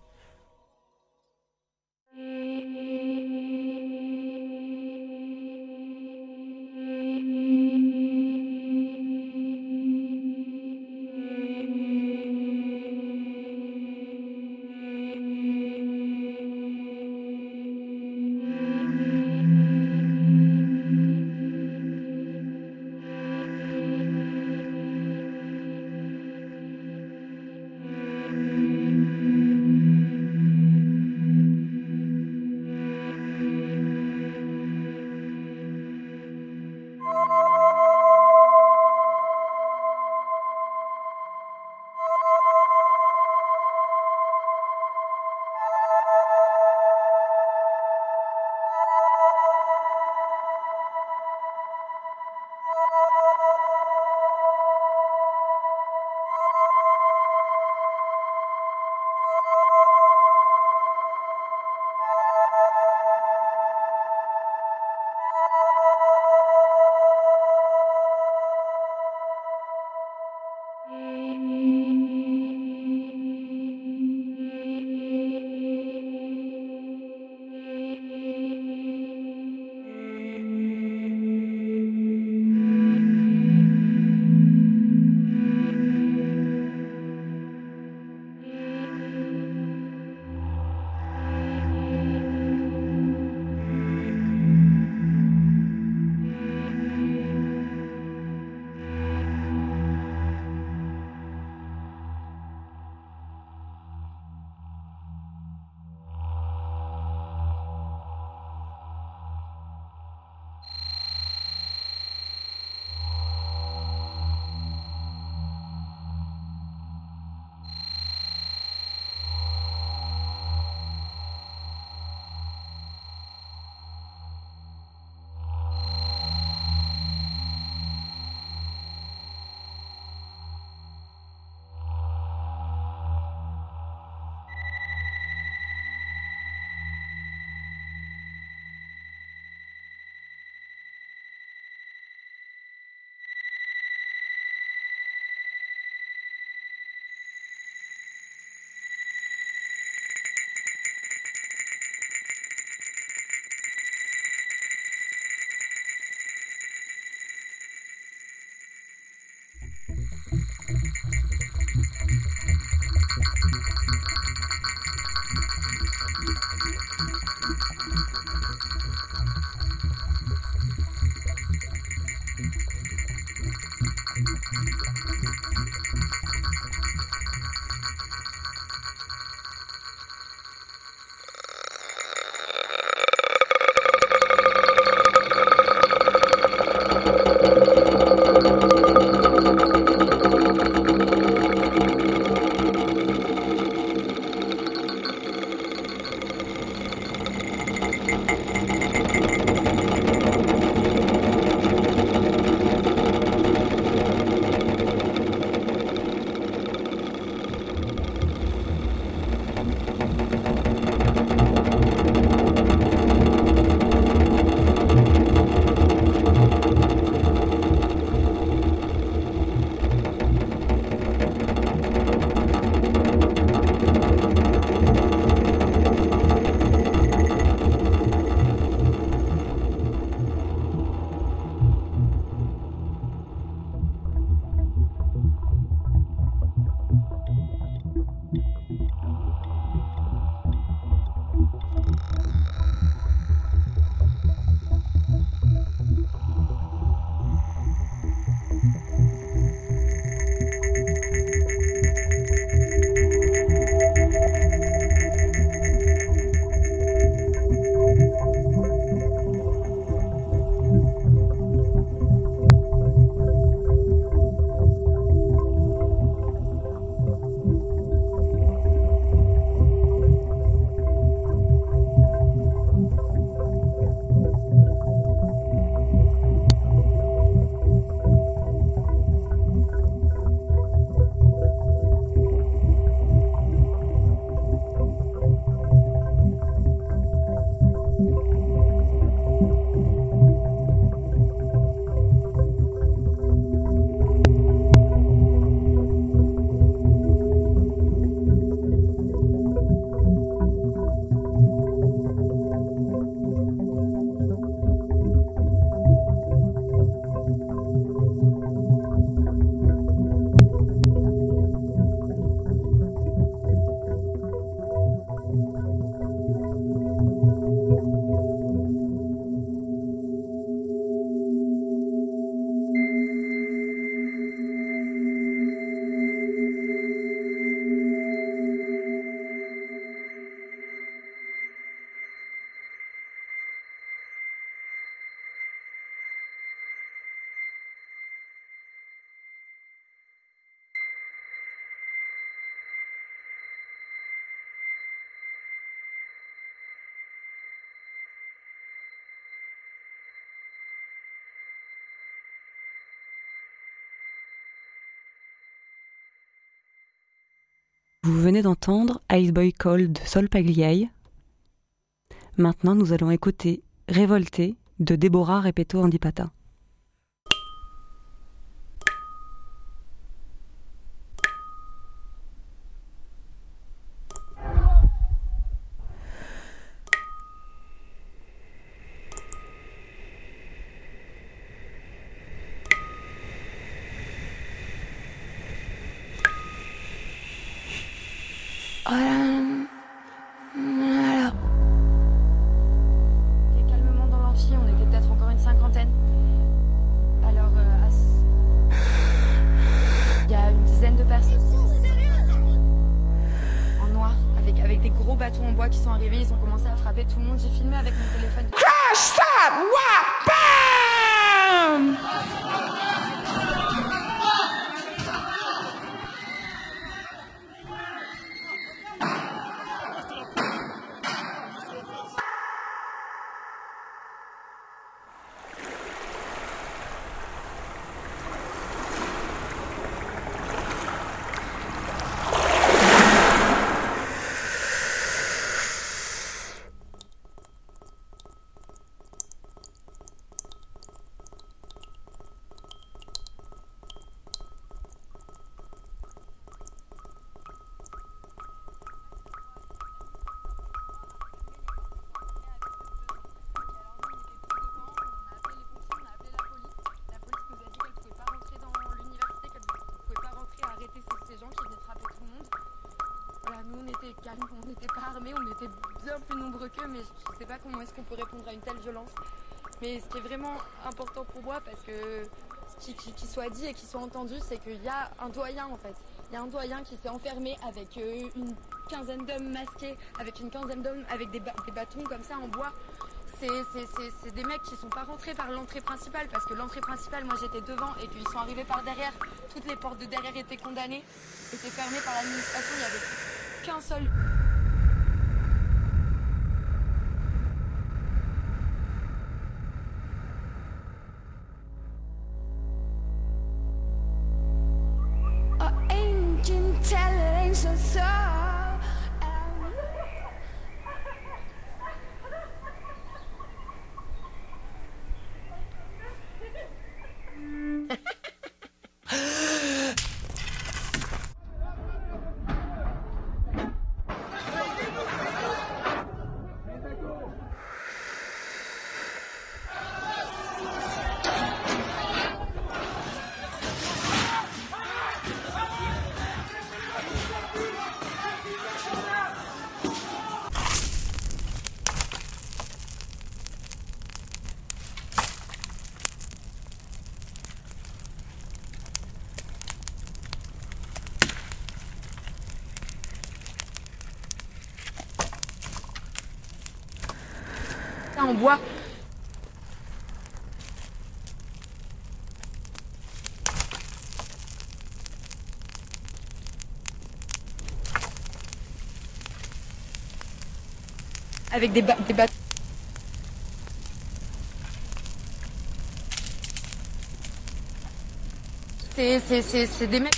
Venez d'entendre Ice Boy Cold de Sol Pagliai. Maintenant, nous allons écouter Révolté de Déborah Repeto Andipata. Comment est-ce qu'on peut répondre à une telle violence. Mais ce qui est vraiment important pour moi, parce que ce qui, soit dit et qui soit entendu, c'est qu'il y a un doyen en fait. Il y a un doyen qui s'est enfermé avec euh, une quinzaine d'hommes masqués, avec une quinzaine d'hommes avec des, des bâtons comme ça en bois. C'est des mecs qui sont pas rentrés par l'entrée principale parce que l'entrée principale, moi j'étais devant et qu'ils sont arrivés par derrière. Toutes les portes de derrière étaient condamnées, étaient fermées par l'administration. Il n'y avait qu'un seul en bois. Avec des, ba des bateaux. C'est des mecs.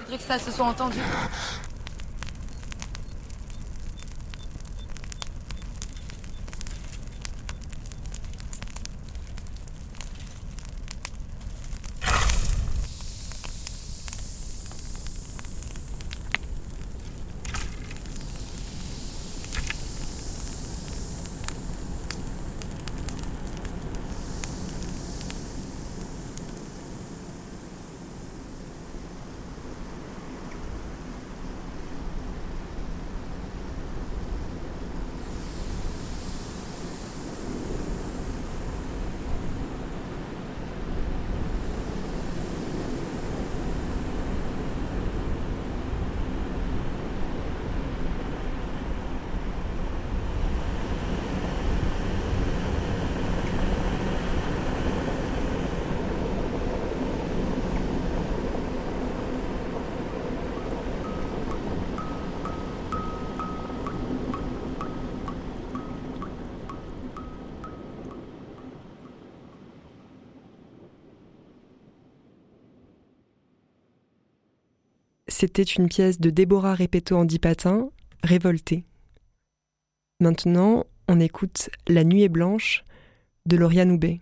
Je voudrais que ça se soit entendu. C'était une pièce de Déborah Repetto patins, Révoltée. Maintenant, on écoute La nuit est blanche de Lauriane Houbet.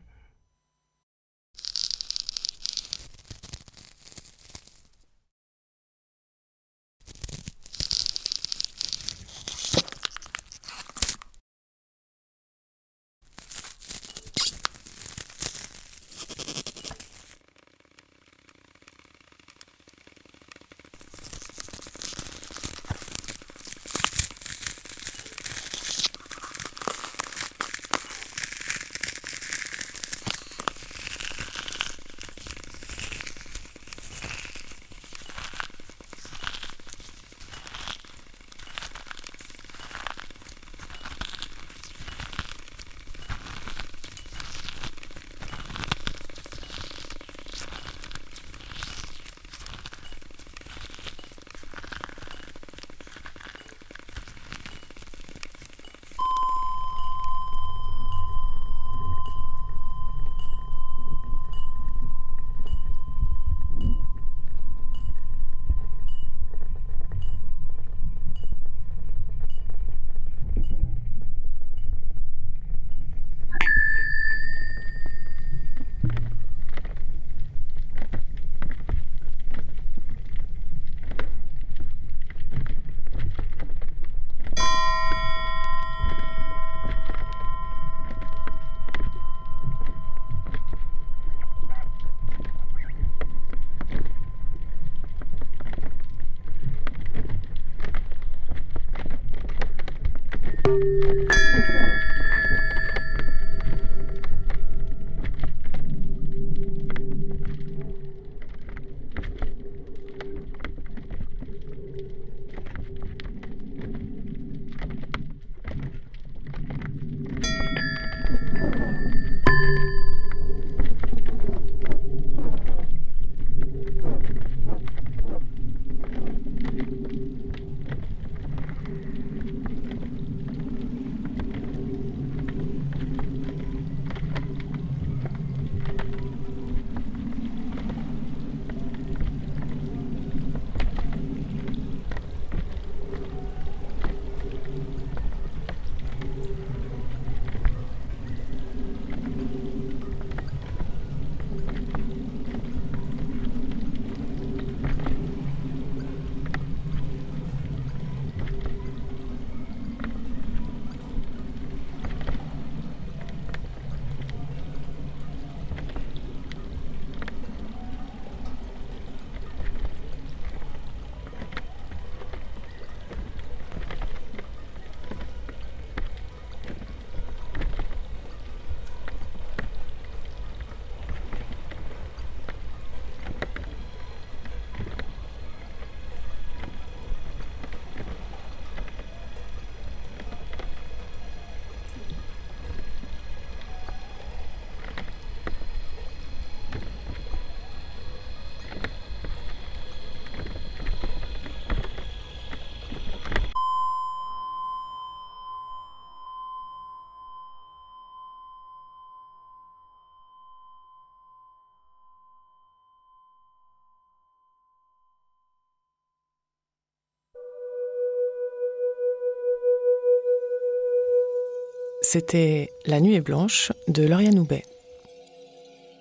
C'était La nuit est blanche de Lauriane Houbet.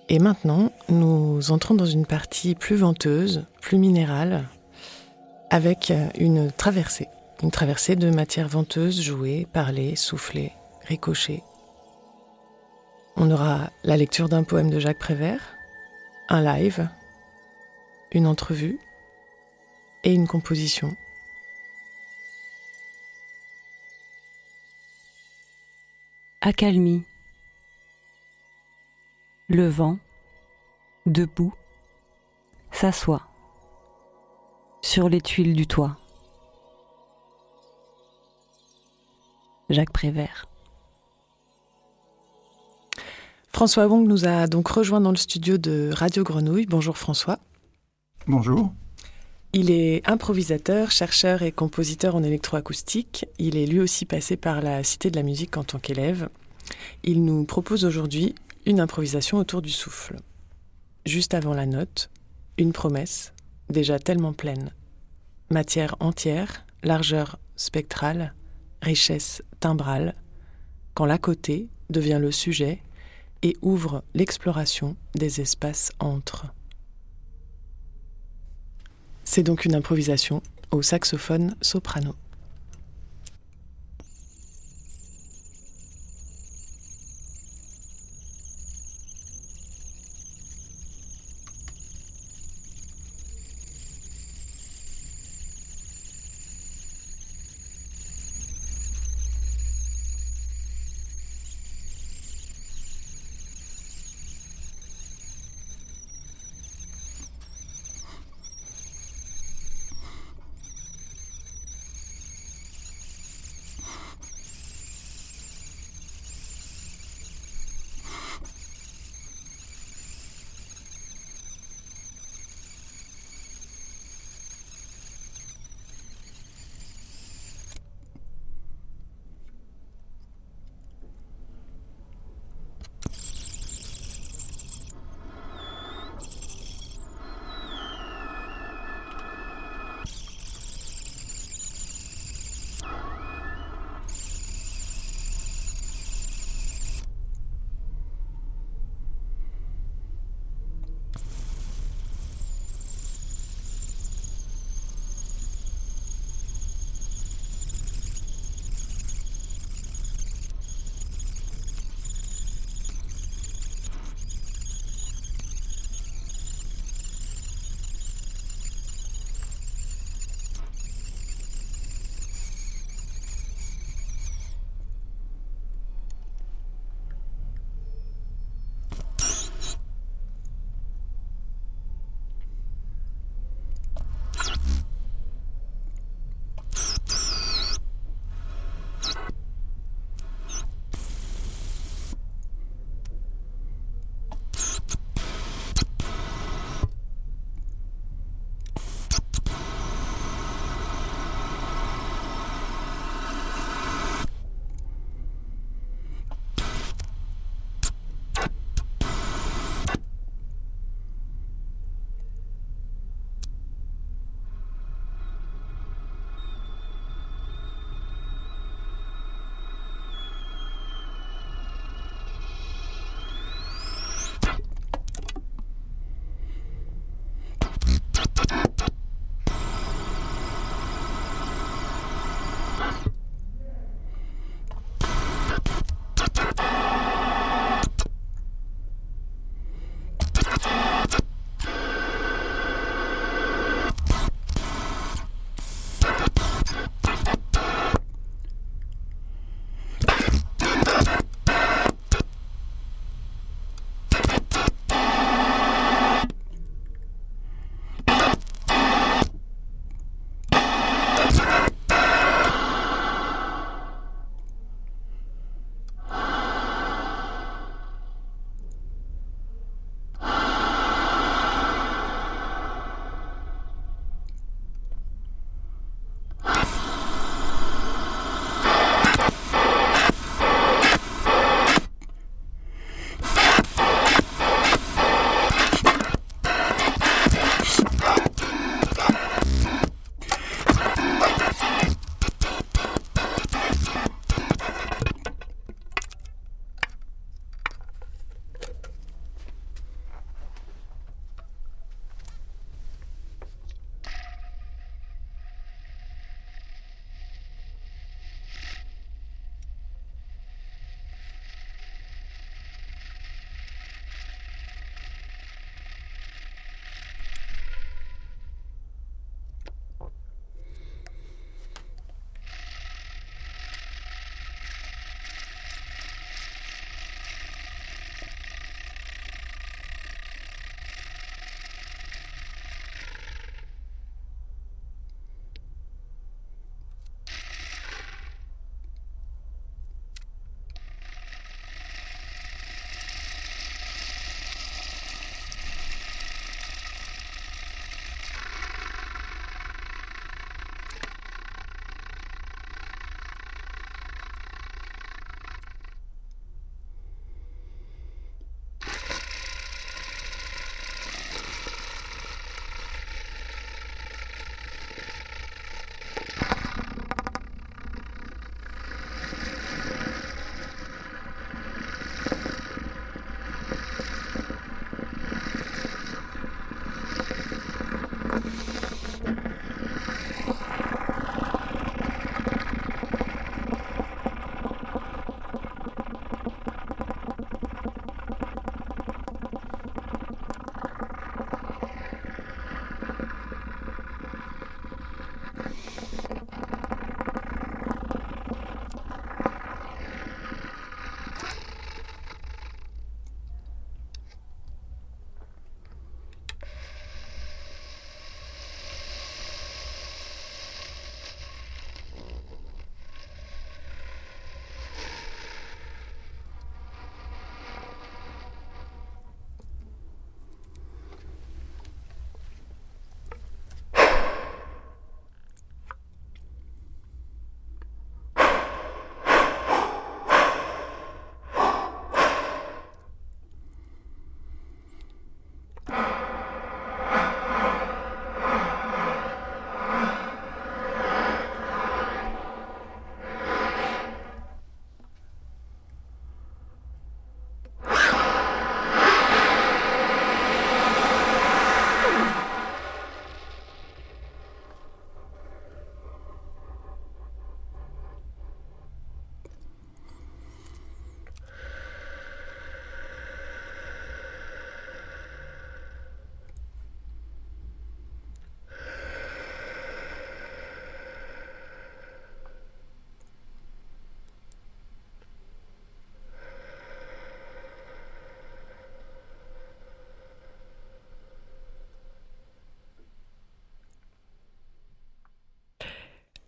Et maintenant, nous entrons dans une partie plus venteuse, plus minérale, avec une traversée. Une traversée de matière venteuse jouée, parlée, soufflée, ricochée. On aura la lecture d'un poème de Jacques Prévert, un live, une entrevue et une composition. Accalmie. Le vent, debout, s'assoit sur les tuiles du toit. Jacques Prévert. François Wong nous a donc rejoint dans le studio de Radio Grenouille. Bonjour François. Bonjour. Il est improvisateur, chercheur et compositeur en électroacoustique. Il est lui aussi passé par la Cité de la musique en tant qu'élève. Il nous propose aujourd'hui une improvisation autour du souffle. Juste avant la note, une promesse, déjà tellement pleine. Matière entière, largeur spectrale, richesse timbrale, quand l'à côté devient le sujet et ouvre l'exploration des espaces entre. C'est donc une improvisation au saxophone soprano.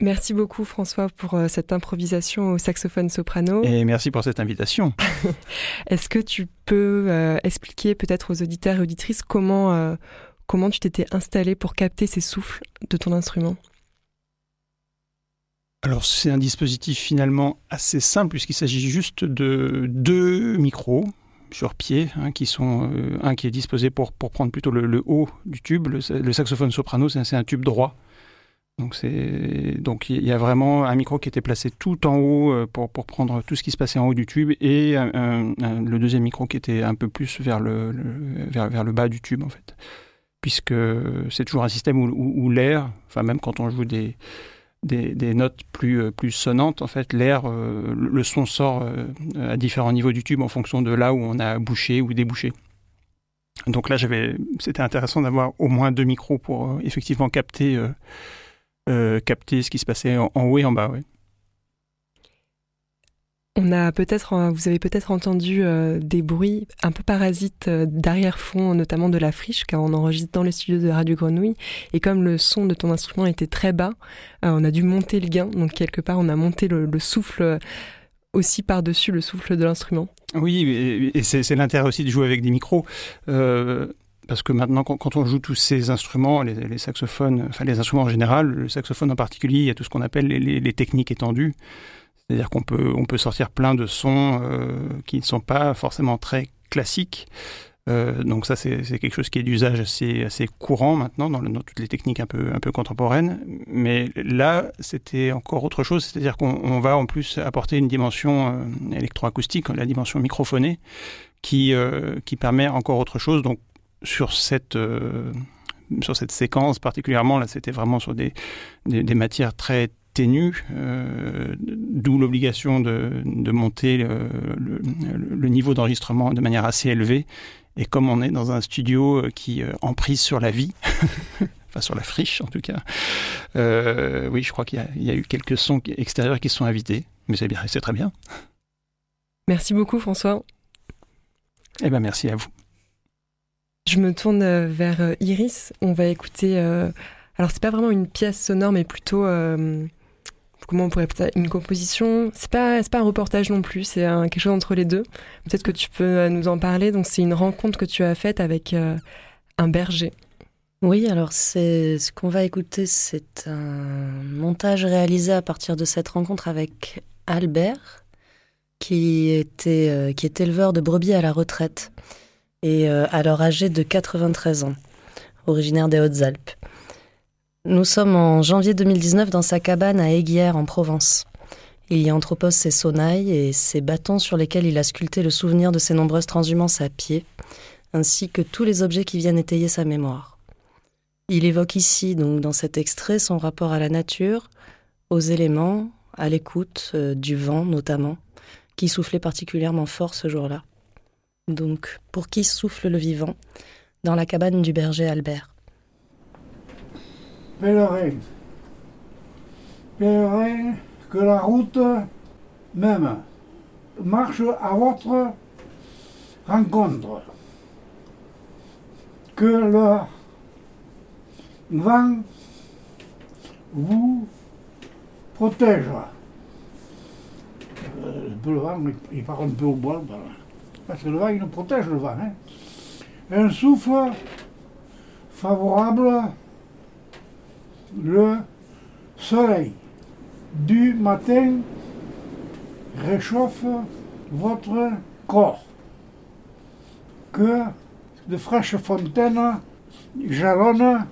Merci beaucoup François pour euh, cette improvisation au saxophone soprano. Et merci pour cette invitation. Est-ce que tu peux euh, expliquer peut-être aux auditeurs et auditrices comment, euh, comment tu t'étais installé pour capter ces souffles de ton instrument? Alors c'est un dispositif finalement assez simple puisqu'il s'agit juste de deux micros sur pied, hein, qui sont un qui est disposé pour, pour prendre plutôt le, haut du tube. Le, le saxophone soprano, c'est un tube droit donc il y a vraiment un micro qui était placé tout en haut euh, pour, prendre tout ce qui se passait en haut du tube et le deuxième micro qui était un peu plus vers le, vers, le bas du tube en fait puisque c'est toujours un système où, l'air enfin même quand on joue des des, des notes plus, euh, plus sonnantes, en fait, l'air, euh, le son sort à différents niveaux du tube en fonction de là où on a bouché ou débouché. Donc là, j'avais, c'était intéressant d'avoir au moins deux micros pour effectivement capter euh, capter ce qui se passait en, haut et en bas. On a peut-être, euh, vous avez peut-être entendu euh, des bruits un peu parasites d'arrière-fond, notamment de la friche, car on enregistre dans les studios de Radio Grenouille. Et comme le son de ton instrument était très bas, on a dû monter le gain. Donc quelque part, on a monté le, souffle aussi par-dessus le souffle de l'instrument. Oui, et, c'est l'intérêt aussi de jouer avec des micros parce que maintenant, quand, on joue tous ces instruments, les, saxophones, enfin les instruments en général, le saxophone en particulier, il y a tout ce qu'on appelle les, techniques étendues. C'est-à-dire qu'on peut, on peut sortir plein de sons euh, qui ne sont pas forcément très classiques. Euh, donc ça, c'est quelque chose qui est d'usage assez, assez courant maintenant dans, toutes les techniques un peu, un peu contemporaines. Mais là, c'était encore autre chose, c'est-à-dire qu'on va en plus apporter une dimension euh, électroacoustique, la dimension microphonée, qui, qui permet encore autre chose. Donc sur cette, euh, sur cette séquence particulièrement, là c'était vraiment sur des, des, matières très ténues, euh, d'où l'obligation de, de, monter le, le, niveau d'enregistrement de manière assez élevée. Et comme on est dans un studio euh, qui emprise sur la vie, enfin sur la friche en tout cas, oui, je crois qu'il y, y, a eu quelques sons extérieurs qui sont invités, mais c'est bien, c'est très bien. Merci beaucoup François. Eh ben merci à vous. Je me tourne euh, vers euh, Iris. On va écouter. Euh, alors, c'est pas vraiment une pièce sonore, mais plutôt. comment on pourrait Une composition. C'est pas, pas un reportage non plus, c'est quelque chose entre les deux. Peut-être que tu peux nous en parler. Donc, c'est une rencontre que tu as faite avec un berger. Oui, alors ce qu'on va écouter, c'est un montage réalisé à partir de cette rencontre avec Albert, qui était, qui est éleveur de brebis à la retraite et euh, alors âgé de 93 ans, originaire des Hautes-Alpes. Nous sommes en janvier 2019 dans sa cabane à Aiguière en Provence. Il y entrepose ses sonnailles et ses bâtons sur lesquels il a sculpté le souvenir de ses nombreuses transhumances à pied, ainsi que tous les objets qui viennent étayer sa mémoire. Il évoque ici, donc dans cet extrait, son rapport à la nature, aux éléments, à l'écoute, euh, du vent notamment, qui soufflait particulièrement fort ce jour-là donc pour qui souffle le vivant, dans la cabane du berger Albert. Pèlerin, pèlerin, que la route même marche à votre rencontre, que le vent vous protège. Euh, le vent, il part un peu au bois parce que le vent, il nous protège le vent. Hein. Un souffle favorable, le soleil du matin réchauffe votre corps. Que de fraîches fontaines jalonnent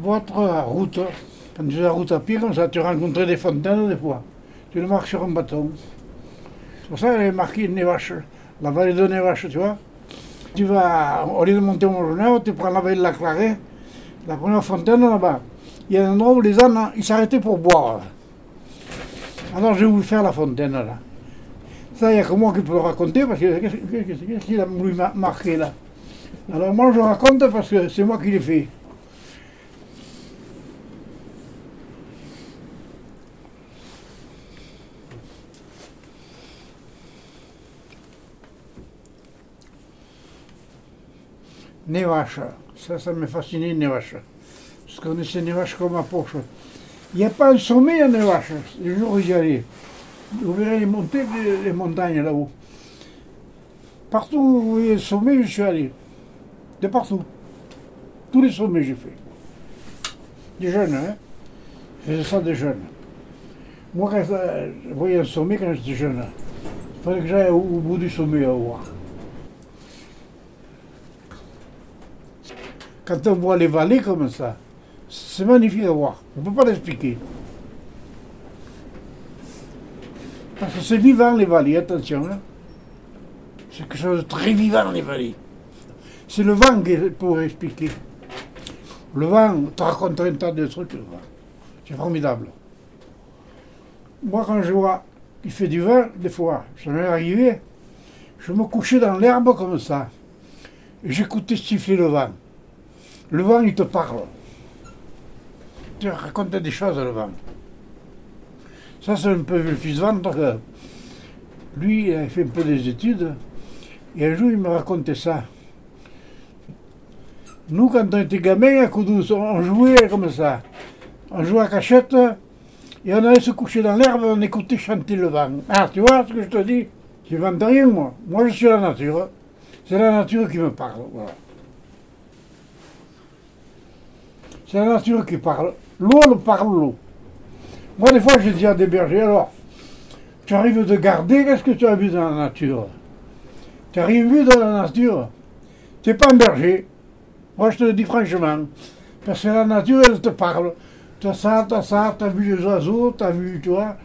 votre route. Quand tu fais la route à comme ça, tu rencontres des fontaines des fois. Tu le marches sur un bâton. C'est pour ça qu'elle est marquée Nevache, la vallée de Nevache, tu vois. Tu vas, au lieu de monter au Montgenèvre, tu prends la vallée de la Claret, la première fontaine là-bas. Il y a un endroit où les ânes, ils s'arrêtaient pour boire. Alors j'ai voulu faire la fontaine là. Ça, il n'y a que moi qui peux le raconter parce que qu'est-ce qu'il a voulu marquer là Alors moi je raconte parce que c'est moi qui l'ai fait. Nevache. Ça, ça me fascinait, Nevache. Parce qu'on connaissait Nevache comme ma poche. Il n'y a pas un sommet, il y a des vaches. Le jour où j'y allais, vous verrez les montées, les, les montagnes là-haut. Partout où vous voyez le sommet, je suis allé. De partout. Tous les sommets, j'ai fait. Des jeunes, hein. Je faisais ça des jeunes. Moi, quand euh, je voyais un sommet quand j'étais jeune, il fallait que j'aille au, au bout du sommet à voir. Quand on voit les vallées comme ça, c'est magnifique à voir. On ne peut pas l'expliquer. Parce que c'est vivant les vallées, attention. hein. C'est quelque chose de très vivant les vallées. C'est le vent qui pour expliquer. Le vent te raconte un tas de trucs. C'est formidable. Moi, quand je vois qu'il fait du vent, des fois, ça m'est arrivé, je me couchais dans l'herbe comme ça. J'écoutais siffler le vent. Le vent, il te parle. Il te raconte des choses, le vent. Ça, c'est un peu le fils vent, parce que lui, il a fait un peu des études. Et un jour, il me racontait ça. Nous, quand on était gamins, à Coudous, on jouait comme ça. On jouait à cachette, et on allait se coucher dans l'herbe, on écoutait chanter le vent. Ah, tu vois ce que je te dis? Je vante rien, moi. Moi, je suis la nature. C'est la nature qui me parle. Voilà. C'est la nature qui parle. L'eau, parle l'eau. Moi, des fois, j'ai dit à des bergers, alors, tu arrives de garder, qu'est-ce que tu as vu dans la nature? Tu rien vu dans la nature? Tu n'es pas un berger. Moi, je te le dis franchement. Parce que la nature, elle te parle. Tu as ça, tu as ça, tu as vu les oiseaux, tu as vu, tu vois,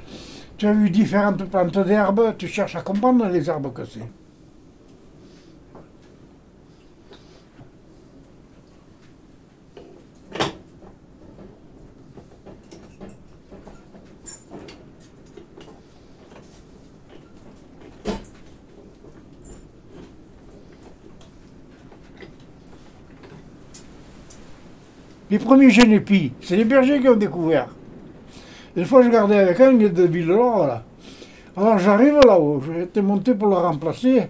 tu as vu différentes plantes d'herbes, tu cherches à comprendre les herbes que c'est. Les premiers génépis, c'est les bergers qui ont découvert. Des fois, je gardais avec un, est de Villelor, là. Alors j'arrive là-haut, j'étais monté pour le remplacer.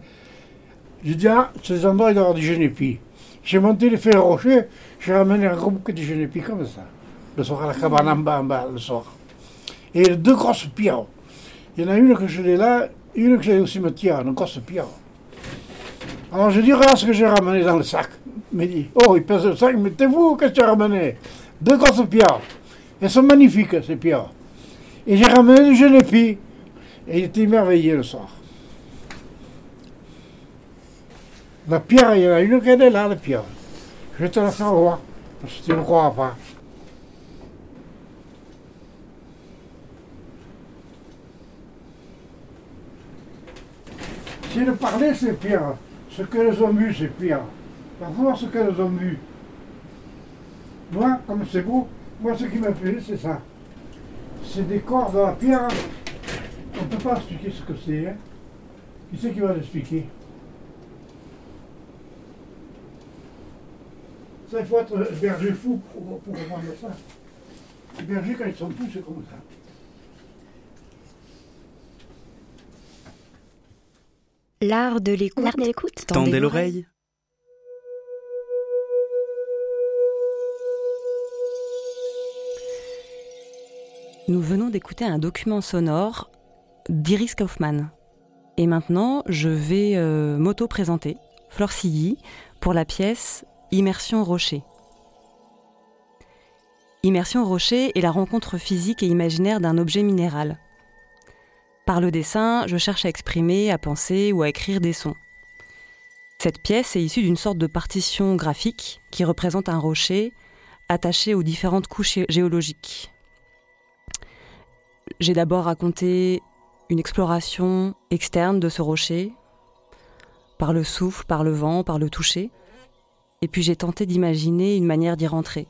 J'ai dit, ah, ces endroits, il doit y avoir du génépi. J'ai monté les fers rochers, j'ai ramené un gros bouquet de génépi comme ça. Le soir à la cabane en bas, en bas, le soir. Et deux grosses pierres. Il y en a une que je l'ai là, une que j'ai au cimetière, une grosse pierre. Alors je dis, regarde ce que j'ai ramené dans le sac. Me dit, oh, il pèse le sac, mais t'es vous, qu'est-ce que tu as ramené? Deux grosses pierres. Elles sont magnifiques, ces pierres. Et j'ai ramené du génépi. Et il était émerveillé le soir. La pierre, il y en a une qui est là, la pierre. Je te la faire voir, parce que tu ne crois pas. Si elle parlait, ces pierres, ce qu'elles ont vu, ces pierres, voir ce qu'elles ont vu. Moi, comme c'est beau, moi ce qui m'a plu, c'est ça. C'est des corps de la pierre. On ne peut pas expliquer ce que c'est. Hein. Qui c'est qui va l'expliquer? Ça, il faut être berger fou pour, pour comprendre ça. Les bergers, quand ils sont fous, c'est comme ça. L'art de l'écoute. Tendez l'oreille. Nous venons d'écouter un document sonore d'Iris Kaufmann. Et maintenant, je vais euh, m'auto-présenter, Flore Silly, pour la pièce Immersion Rocher. Immersion Rocher est la rencontre physique et imaginaire d'un objet minéral. Par le dessin, je cherche à exprimer, à penser ou à écrire des sons. Cette pièce est issue d'une sorte de partition graphique qui représente un rocher attaché aux différentes couches géologiques. J'ai d'abord raconté une exploration externe de ce rocher, par le souffle, par le vent, par le toucher, et puis j'ai tenté d'imaginer une manière d'y rentrer.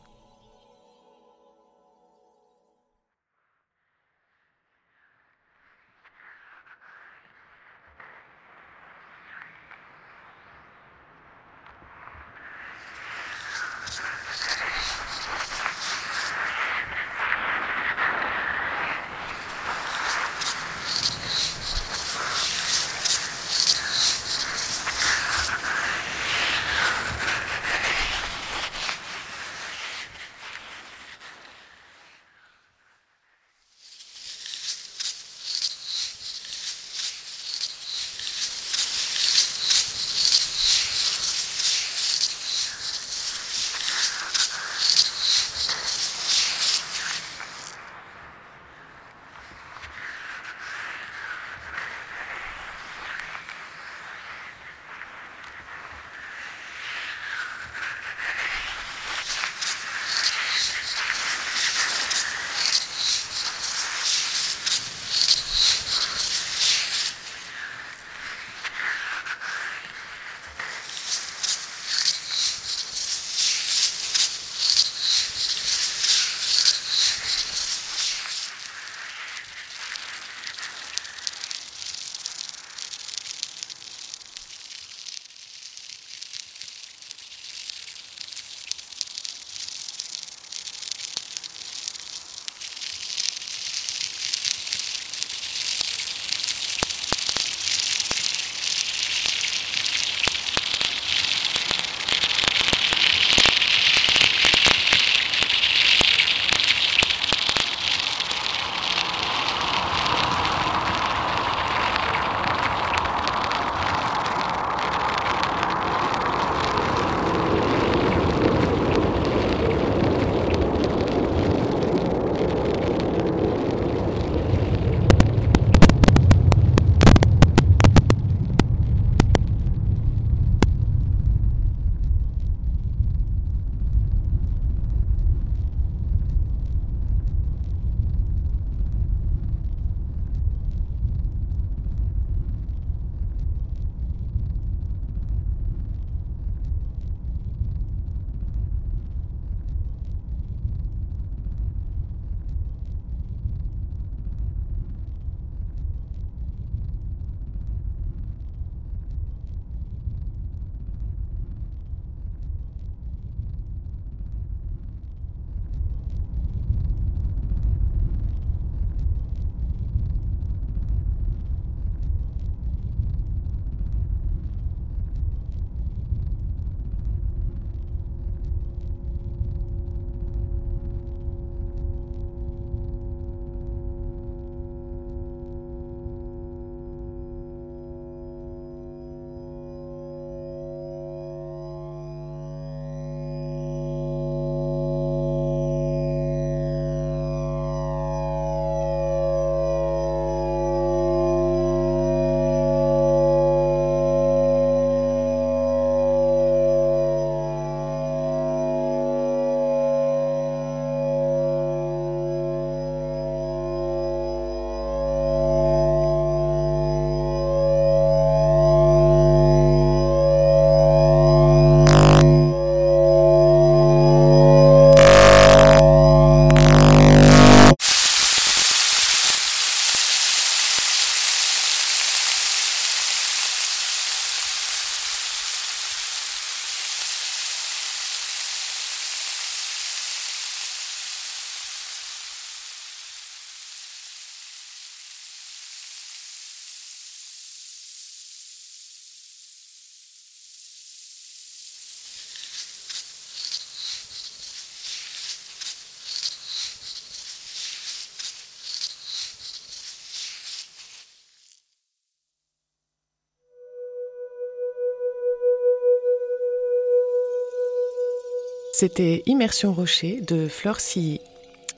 C'était Immersion Rocher de Fleur Silly.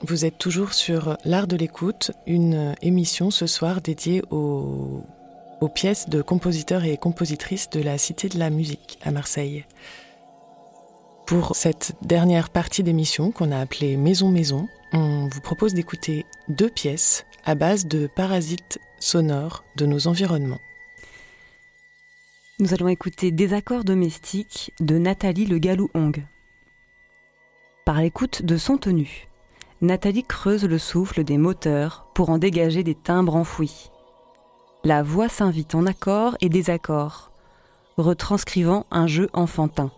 Vous êtes toujours sur L'Art de l'écoute, une émission ce soir dédiée aux, aux pièces de compositeurs et compositrices de la Cité de la Musique à Marseille. Pour cette dernière partie d'émission qu'on a appelée Maison Maison, on vous propose d'écouter deux pièces à base de parasites sonores de nos environnements. Nous allons écouter Des accords domestiques de Nathalie Le Galou-Hong. Par l'écoute de son tenu, Nathalie creuse le souffle des moteurs pour en dégager des timbres enfouis. La voix s'invite en accords et désaccords, retranscrivant un jeu enfantin.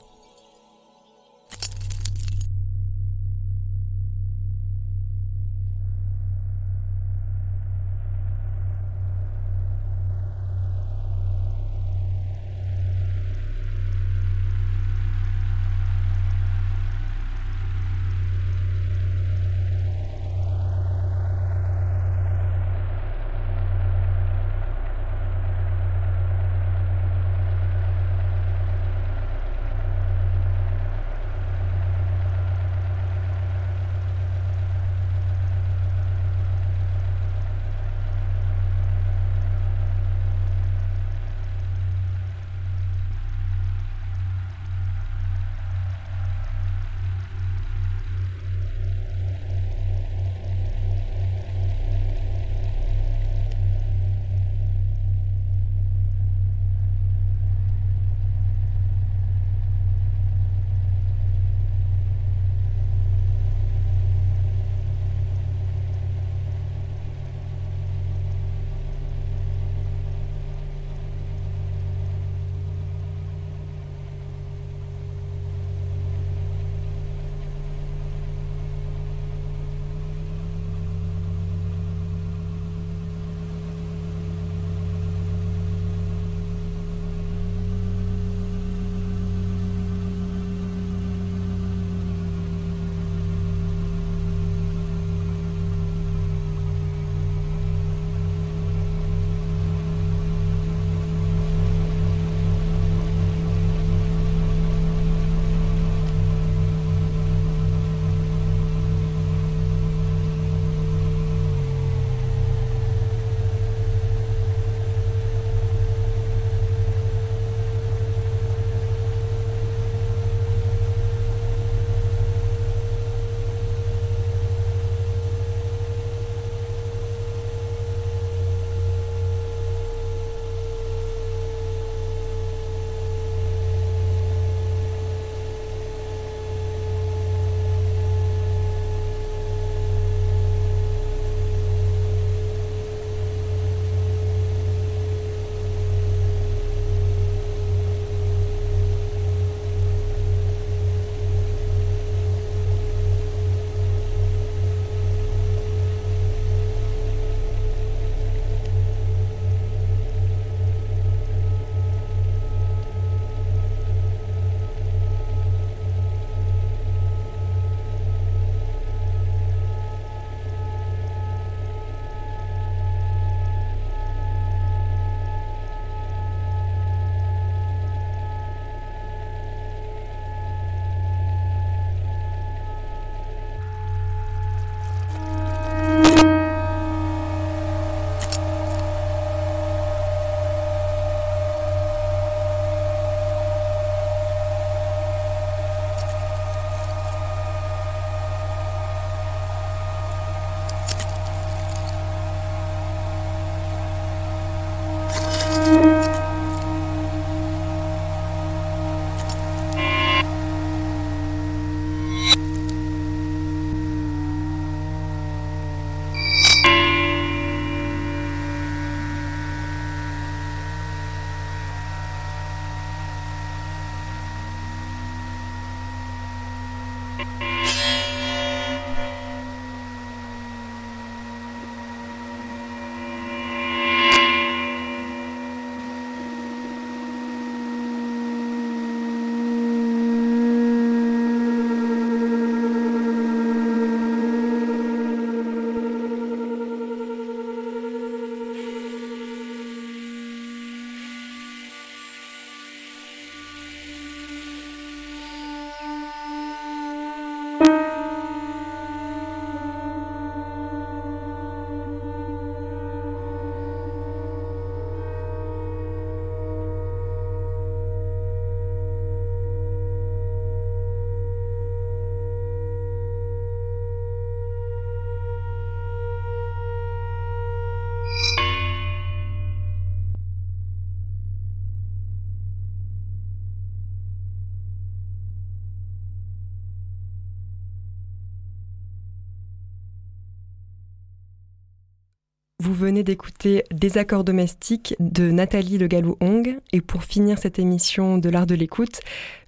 Venez d'écouter Des accords domestiques de Nathalie Le Gallou-Hong. Et pour finir cette émission de l'art de l'écoute,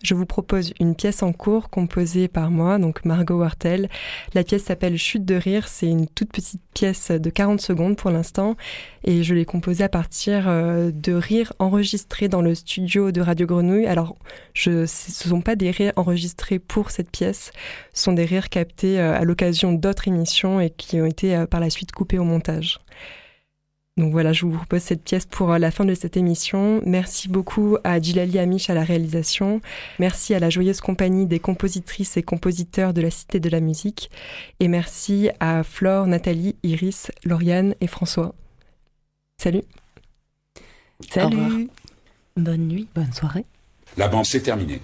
je vous propose une pièce en cours composée par moi, donc Margot Wartel. La pièce s'appelle Chute de rire. C'est une toute petite pièce de 40 secondes pour l'instant. Et je l'ai composée à partir euh, de rires enregistrés dans le studio de Radio Grenouille. Alors, je, ce ne sont pas des rires enregistrés pour cette pièce. Ce sont des rires captés euh, à l'occasion d'autres émissions et qui ont été euh, par la suite coupés au montage. Donc voilà, je vous propose cette pièce pour la fin de cette émission. Merci beaucoup à Djilali Amish à la réalisation. Merci à la joyeuse compagnie des compositrices et compositeurs de la Cité de la Musique. Et merci à Flore, Nathalie, Iris, Lauriane et François. Salut. Salut. Bonne nuit. Bonne soirée. La bande c'est terminé.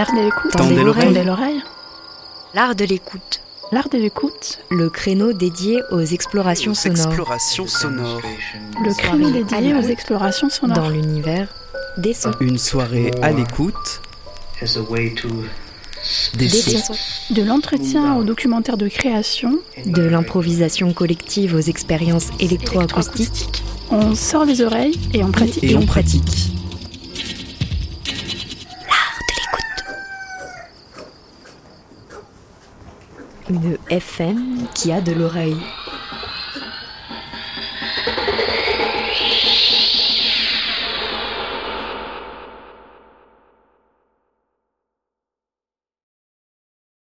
L'art de l'écoute. Tendez l'oreille. Tendez l'oreille. L'art de l'écoute. L'art de l'écoute. Le créneau dédié aux explorations sonores. Exploration sonore. Le créneau dédié aux explorations sonores. Dans l'univers des sons. Une soirée à l'écoute. Des sons. De l'entretien au documentaire de création. De l'improvisation collective aux expériences électroacoustiques. On sort les oreilles et on pratique. Et on pratique. Une FM qui a de l'oreille.